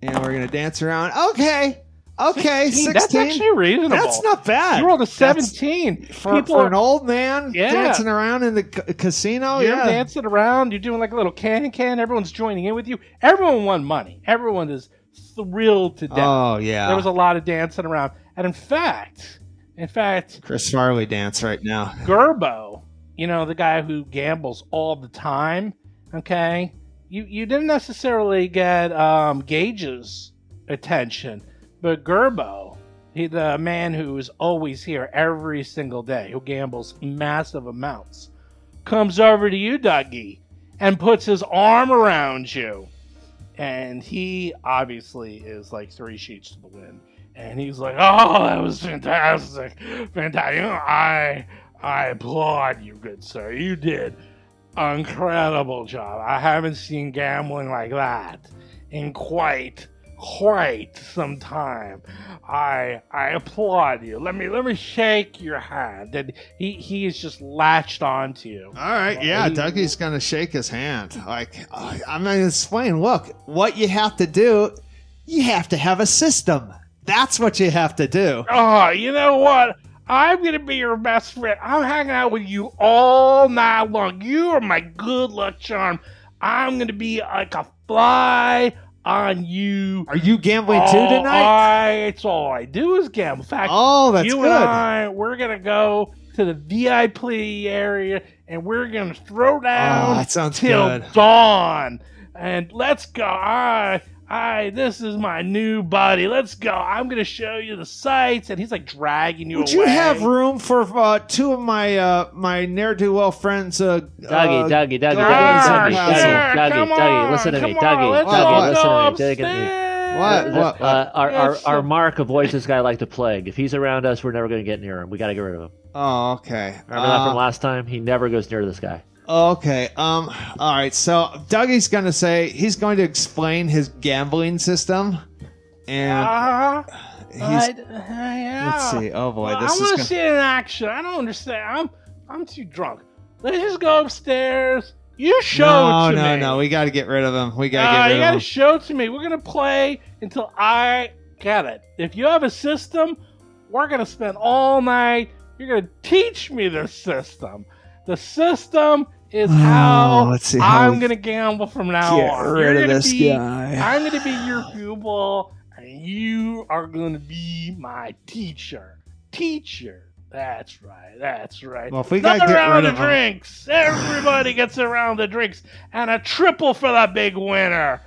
yeah, we're gonna dance around. Okay, okay,
16,
sixteen.
That's actually reasonable.
That's not bad.
You rolled a
That's-
17.
for, for an old man
Yeah.
dancing around in the ca- casino.
you're
yeah,
dancing around. You're doing like a little can can. Everyone's joining in with you. Everyone won money. Everyone is thrilled to death.
Oh yeah.
There was a lot of dancing around. And in fact, in fact,
Chris Farley dance right now.
Gerbo, you know, the guy who gambles all the time, okay? You you didn't necessarily get um, Gage's attention, but Gerbo, he, the man who is always here every single day, who gambles massive amounts, comes over to you, Dougie, and puts his arm around you. And he obviously is like three sheets to the wind. And he's like, "Oh, that was fantastic, fantastic! I, I applaud you, good sir. You did an incredible job. I haven't seen gambling like that in quite, quite some time. I, I applaud you. Let me, let me shake your hand." And he, he is just latched onto you.
All right, yeah,
He-
Dougie's gonna shake his hand. Like I- I'm gonna explain. Look, what you have to do, you have to have a system. That's what you have to do.
Oh, you know what? I'm gonna be your best friend. I'm hanging out with you all night long. You are my good luck charm. I'm gonna be like a fly on you.
Are you gambling too
all
tonight?
I, it's all I do is gamble. In fact,
Oh, that's
you
good.
and I, we're gonna go to the VIP area and we're gonna throw oh, down
Oh, that sounds
till
good.
dawn. And let's go. I, I, this is my new buddy. Let's go. I'm gonna show you the sights. And he's like dragging you
Would
away.
you have room for uh, two of my uh, my ne'er do well friends? Uh,
Dougie,
uh,
Dougie, Dougie,
go
Dougie,
around
Dougie,
the
Dougie,
castle.
Dougie, Dougie, listen to me,
come
Dougie,
let's
Dougie, listen
go
to me, Dougie,
upstairs.
What? What?
Uh, our, our, our. Mark avoids this guy like the plague. If he's around us, we're never going to get near him. We got to get rid of him.
Oh, okay.
Remember that
Uh,
from last time? He never goes near this guy.
Okay. Um. All right. So Dougie's gonna say he's going to explain his gambling system, and
Uh,
he's.
I- yeah.
let's see. Oh boy,
Well,
this
I
is.
want to
Gonna,
see it in action. I don't understand. I'm I'm too drunk. Let's just go upstairs. You show
no,
it to
no,
me.
no. We got to get rid of him. We got to
Uh,
get rid
you
of
gotta
him.
show it to me. We're gonna play until I get it. If you have a system, we're gonna spend all night. You're gonna teach me the system. The system is oh, how
Oh, let's see how
I'm gonna gamble from now
get
on.
rid
You're
of
gonna
this
be,
guy.
I'm gonna be your pupil, and you are gonna be my teacher. Teacher. That's right. That's right.
Well, if we
Another round
rid
of
of him-
drinks. Everybody gets a round of drinks, and a triple for the big winner.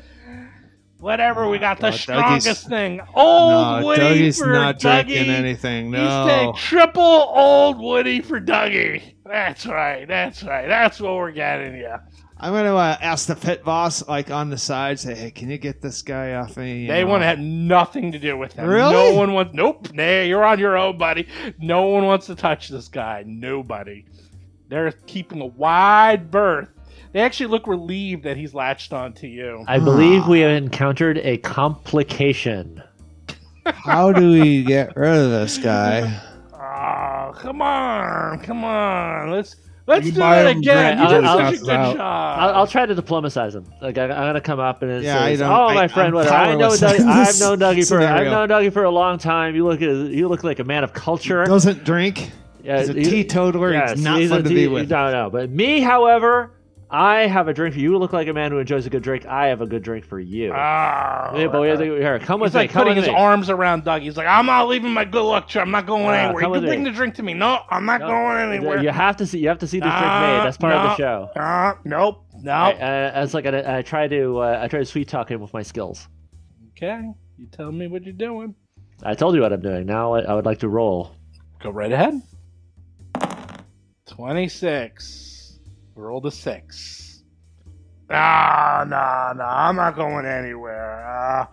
Whatever, we oh, got the
God, Dougie's-
strongest thing. Old
no,
Woody
Dougie's
for
not
Dougie.
drinking anything.
You
No.
say triple old Woody for Dougie. That's right. That's right. That's what we're getting you.
I'm gonna uh, ask the pit boss, like on the side, say, "Hey, can you get this guy off me?" You
They want to have nothing to do with him.
Really?
No one wants. Nope. Nah, you're on your own, buddy. No one wants to touch this guy. Nobody. They're keeping a wide berth. They actually look relieved that he's latched onto you.
I believe we have encountered a complication.
How do we get rid of this guy?
Come on, come on. Let's let's
You
do
buy
it
him
again. You
drink,
did
I'll-
such a
I'll-
good
I'll-
job.
I'll, I'll try to diplomatize him. Like I, I'm gonna come up and it
Yeah, I don't-
"Oh,
I-
my friend,
I'm
whatever. I know
powerless
Dougie,
in
I've
this
known Dougie for I've
scenario.
known Dougie for a long time. You look you look like a man of culture.
Doesn't drink.
Yeah,
He's a
you-
teetotaler.
yes,
he's not
he's
fun
a
to
tea-
be with.
No, no. But me, however, I have a drink for you. You look like a man who enjoys a good drink. I have a good drink for you.
Ah,
Yeah, but we have to- here, come with
He's
me.
like
Come
putting
with
his
me.
arms around Doug. He's like, I'm not leaving my good luck charm. I'm not going
Ah,
anywhere.
come
You can bring
me.
the drink to me. No, I'm not
No,
going anywhere.
You have to see. You have to see this drink
Ah,
made. That's part of
no,
the show.
ah, nope. No.
I, it's like I, I try to uh, I try to sweet talk him with my skills.
okay. You tell me what you're doing.
I told you what I'm doing. Now I, I would like to roll.
Go right ahead. 26. Roll the 6. Ah, no, no. I'm not going anywhere. Uh,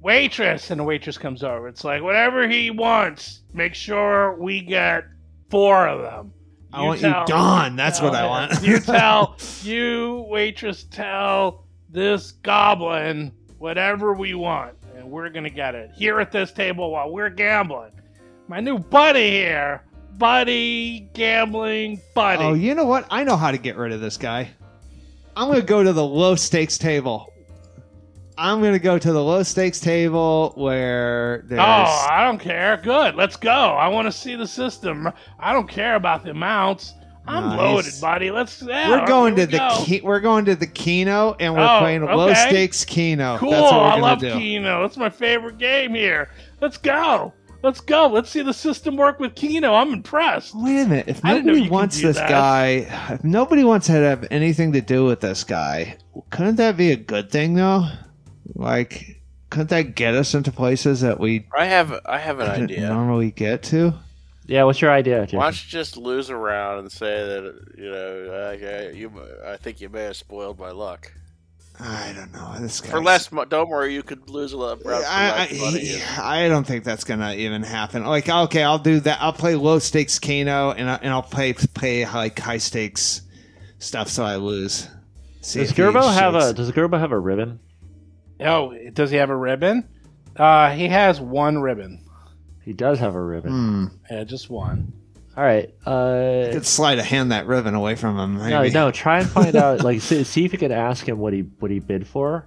waitress. And the waitress comes over. It's like, whatever he wants, make sure we get four of them.
I want you gone. That's what I want.
you tell, you, waitress, tell this goblin whatever we want. And we're going to get it here at this table while we're gambling. My new buddy here. Buddy, gambling buddy.
Oh, you know what? I know how to get rid of this guy. I'm going to go to the low stakes table. I'm going to go to the low stakes table where there's.
Oh, I don't care. Good. Let's go. I want to see the system. I don't care about the amounts. I'm
Nice.
loaded, buddy. Let's. Yeah,
we're going to
we
the
go.
We're going to the Keno and we're
Oh,
playing low stakes Keno.
Cool.
That's what we're
I love
do.
Keno. That's my favorite game here. Let's go. Let's go. Let's see the system work with Keno. I'm impressed.
Wait a minute. If
I didn't
nobody wants this
that.
guy, if nobody wants to have anything to do with this guy, couldn't that be a good thing though? Like, couldn't that get us into places that we
I have I have an
couldn't
idea.
normally get to?
Yeah, what's your idea, Jason?
Why don't you just lose a round and say that you know like, uh, you I think you may have spoiled my luck
I don't know. This guy
for less. mo- Don't worry, you could lose a lot of rounds for
I,
money.
I, I don't think that's gonna even happen. Like, okay, I'll do that. I'll play low stakes Keno, and I, and I'll play play like high stakes stuff, so I lose. See
Does
if
Gerbo have
shakes.
a Does Gerbo have a ribbon?
Oh, does he have a ribbon? Uh, he has one ribbon.
He does have a ribbon.
Hmm.
Yeah, just one.
All right. Uh,
Could slide a hand that ribbon away from him.
no,
maybe.
no. Try and find out. Like, see, see if you can ask him what he what he bid for,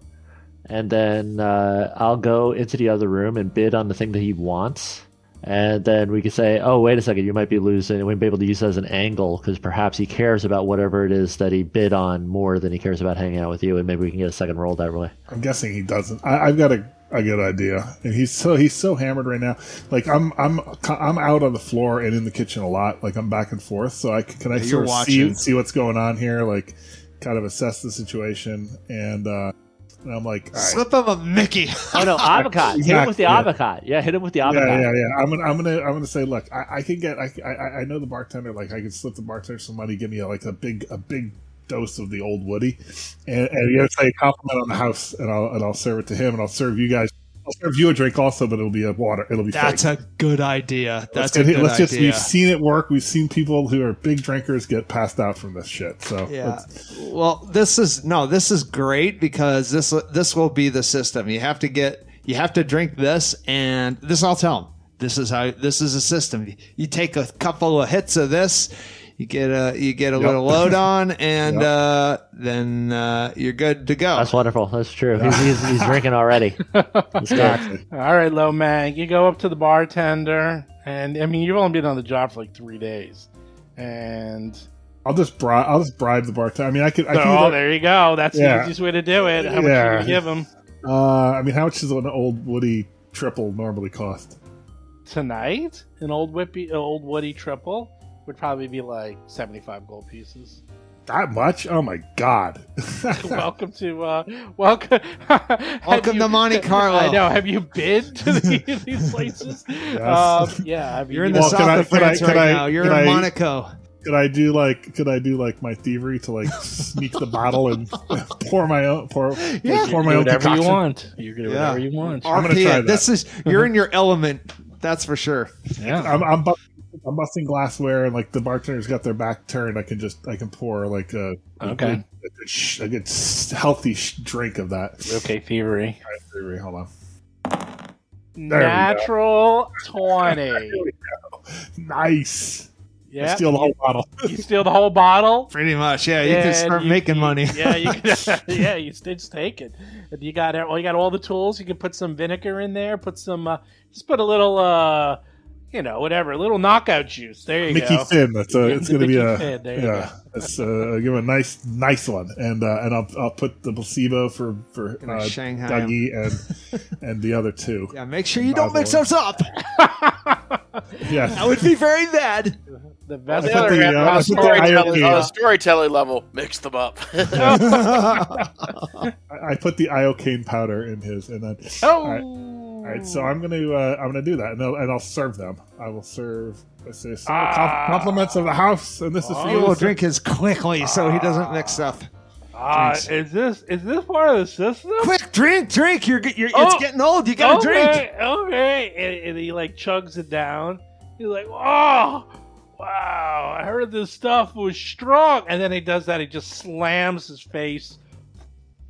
and then uh, I'll go into the other room and bid on the thing that he wants, And then we could say, oh, wait a second, you might be losing. And we'd be able to use that as an angle because perhaps he cares about whatever it is that he bid on more than he cares about hanging out with you. And maybe we can get a second roll that way.
I'm guessing he doesn't. I, I've got a, a good idea, and he's so he's so hammered right now. Like I'm I'm I'm out on the floor and in the kitchen a lot. Like I'm back and forth. So I can, can I
you're
sort of see see what's going on here? Like kind of assess the situation, and, uh, and I'm like, all right.
Slip him a Mickey.
Oh, no, avocado. Hit him with the
Exactly, yeah.
avocado. Yeah, hit him with the
Yeah,
avocado.
yeah, yeah. I'm gonna, I'm gonna, I'm gonna say, look, I, I can get, I, I, I know the bartender. Like, I can slip the bartender some money, give me a, like a big, a big dose of the old Woody, and, and you know, say a compliment on the house, and I'll, and I'll serve it to him, and I'll serve you guys. I'll serve you a drink also, but it'll be a water. It'll be
That's
fake.
a good idea.
Let's
That's
get
a good
let's just.
idea.
We've seen it work. We've seen people who are big drinkers get passed out from this shit. So
Yeah. Well, this is no, this is great because this this will be the system. You have to get you have to drink this and this I'll tell them. This is how this is a system. You take a couple of hits of this, you get a you get a little load on and
Yep.
uh, then uh, you're good to go.
That's wonderful. That's true. He's, he's, he's drinking already. That's good.
All right, low man. You go up to the bartender, and I mean, you've only been on the job for like three days, and
I'll just bribe. I'll just bribe the bartender. I mean, I could. I
so
can either-
there you go. That's
Yeah.
the easiest way to do it. How much
Yeah.
you give him
uh, I mean, how much does an old Woody triple normally cost?
tonight? An old whippy, old Woody triple would probably be like seventy-five gold pieces.
That much? Oh my god!
welcome to uh welcome
Welcome to Monte Carlo.
I know. Have you been to the, these places? Um, yeah, I mean,
You're in the
Well,
south
I-
of
can I-
France
can
right
I-
now. You're in
I-
Monaco.
could I do like? Could I do like my thievery to like sneak the bottle and pour my own pour, like,
Yeah.
pour my own
whatever you
concoction?
want. You can do
Yeah.
whatever you want.
I'm gonna try
it. This is you're in your element. That's for sure.
Yeah.
I'm, I'm, bu- I'm busting glassware and like the bartender's got their back turned. I can just I can pour like a a
Okay.
good, a good, sh- a good s- healthy sh- drink of that.
Okay, thievery.
All right, thievery, Hold on. we go.
Natural twenty.
Nice. I
Yeah.
steal the whole bottle.
you steal the whole bottle.
Pretty much. Yeah, you can
and
start
you-
making
you-
money.
Yeah, you can, yeah, you just take it. And You got well, you got all the tools. You can put some vinegar in there. Put some, uh, just put a little, uh, you know, whatever, a little knockout juice. There you
Mickey
go.
Mickey Finn. That's a. It's going to be a.
Finn, there you
yeah. It's uh, give him a nice, nice one, and uh, and I'll I'll put the placebo for for uh,
Shanghai
Dougie and and the other two.
Yeah, make sure you don't mix
Basil.
those up.
Yeah.
That would be very bad.
the best
I put the, uh, I the
Storytelling, iocane storytelling level, mix them up.
I I put the iocane powder in his, and then
Oh.
All right. All right. So I'm gonna uh, I'm gonna do that, and I'll, and I'll serve them. I will serve. Let's say so,
Ah.
com- compliments of the house, and this is for
He
you.
will drink his quickly so he doesn't mix stuff.
Ah,
Drinks.
is this is this part of the system?
Quick, drink, drink. You're, you're
Oh.
it's getting old. You gotta drink.
okay, Okay, and, and he like chugs it down. He's like, "Oh, wow! I heard this stuff was strong." And then he does that. He just slams his face,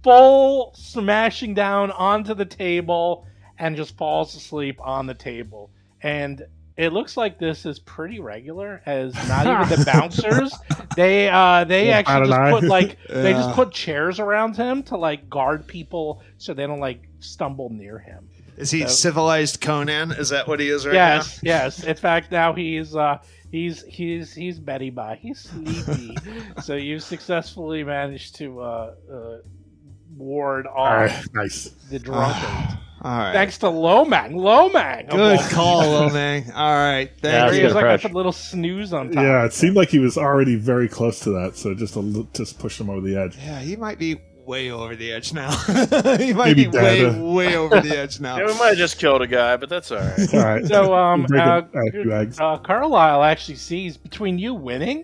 full smashing down onto the table, and just falls asleep on the table. And it looks like this is pretty regular, as not even the bouncers. They uh they
Yeah,
actually just
an eye.
put like they just put chairs around him to like guard people so they don't like stumble near him.
Is he
So-
civilized Conan? Is that what he is right now?
yes, yes. In fact, now he's uh he's he's he's Betty Bye. He's sleepy. so you've successfully managed to uh, uh ward off
right, nice.
the drunkard.
now? All right.
Thanks to Lomang. Lomang.
Good call,
people.
Lomang. All right.
Yeah,
Thank
good
you.
was like
approach.
a little snooze on top.
Yeah, it seemed like he was already very close to that, so just a just pushed him over the edge.
Yeah, he might be way over the edge now. he might
Maybe
be way,
dead.
way over the edge now.
yeah, we might have just killed a guy, but that's all right.
All right.
So um,
Break
uh,
a- a few
uh, Carlisle actually sees between you winning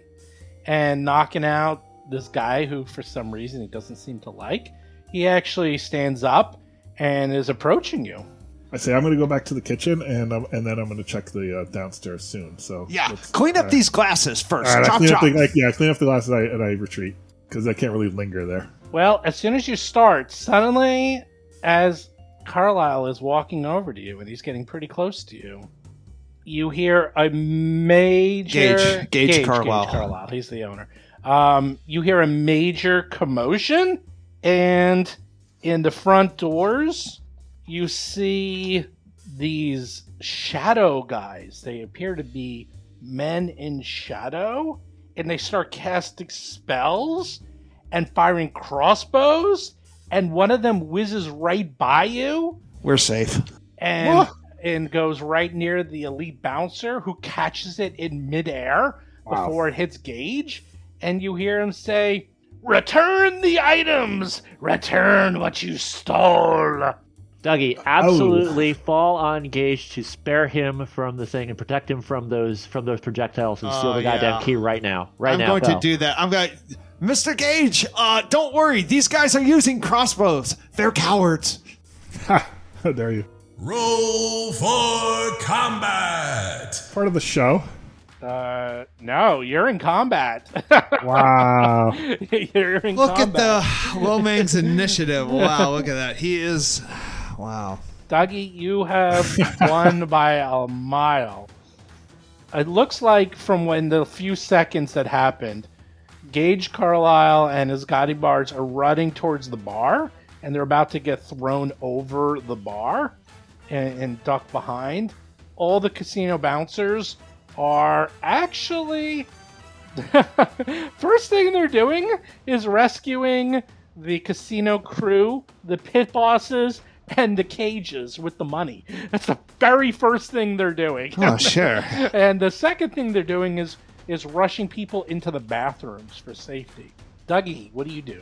and knocking out this guy who, for some reason, he doesn't seem to like. He actually stands up and is approaching you.
I say I'm going to go back to the kitchen, and um, and then I'm going to check the uh, downstairs soon. So
Yeah, clean up
all right.
these glasses first.
All right, I
chop,
clean
chop.
up the, like, yeah, I clean up the glasses and I, and I retreat because I can't really linger there.
Well, as soon as you start, suddenly, as Carlisle is walking over to you and he's getting pretty close to you, you hear a major
Gage. Gage Carlisle.
Carlisle. He's the owner. Um, you hear a major commotion, and in the front doors, you see these shadow guys. They appear to be men in shadow, and they start casting spells and firing crossbows, and one of them whizzes right by you
We're safe.
and and goes right near the elite bouncer who catches it in midair
Wow.
before it hits Gage, and you hear him say, "Return the items! Return what you stole!"
Dougie, absolutely fall on Gage to spare him from the thing and protect him from those from those projectiles and steal
Oh,
the goddamn
yeah.
key right now. Right
I'm
now.
going
go.
to do that. I'm going. Mr. Gage, uh, don't worry. These guys are using crossbows. They're cowards.
How dare you?
Roll for combat.
Part of the show.
Uh, no, you're in combat.
Wow.
you're in
Look
combat.
at the Lomang's initiative. Wow, look at that. He is. Wow.
Dougie, you have won by a mile. It looks like from when the few seconds that happened, Gage Carlisle and his Gotti bars are running towards the bar, and they're about to get thrown over the bar and, and duck behind. All the casino bouncers are actually. First thing they're doing is rescuing the casino crew, the pit bosses, and the cages with the money. That's the very first thing they're doing.
Oh, sure.
and the second thing they're doing is is rushing people into the bathrooms for safety. Dougie, what do you do?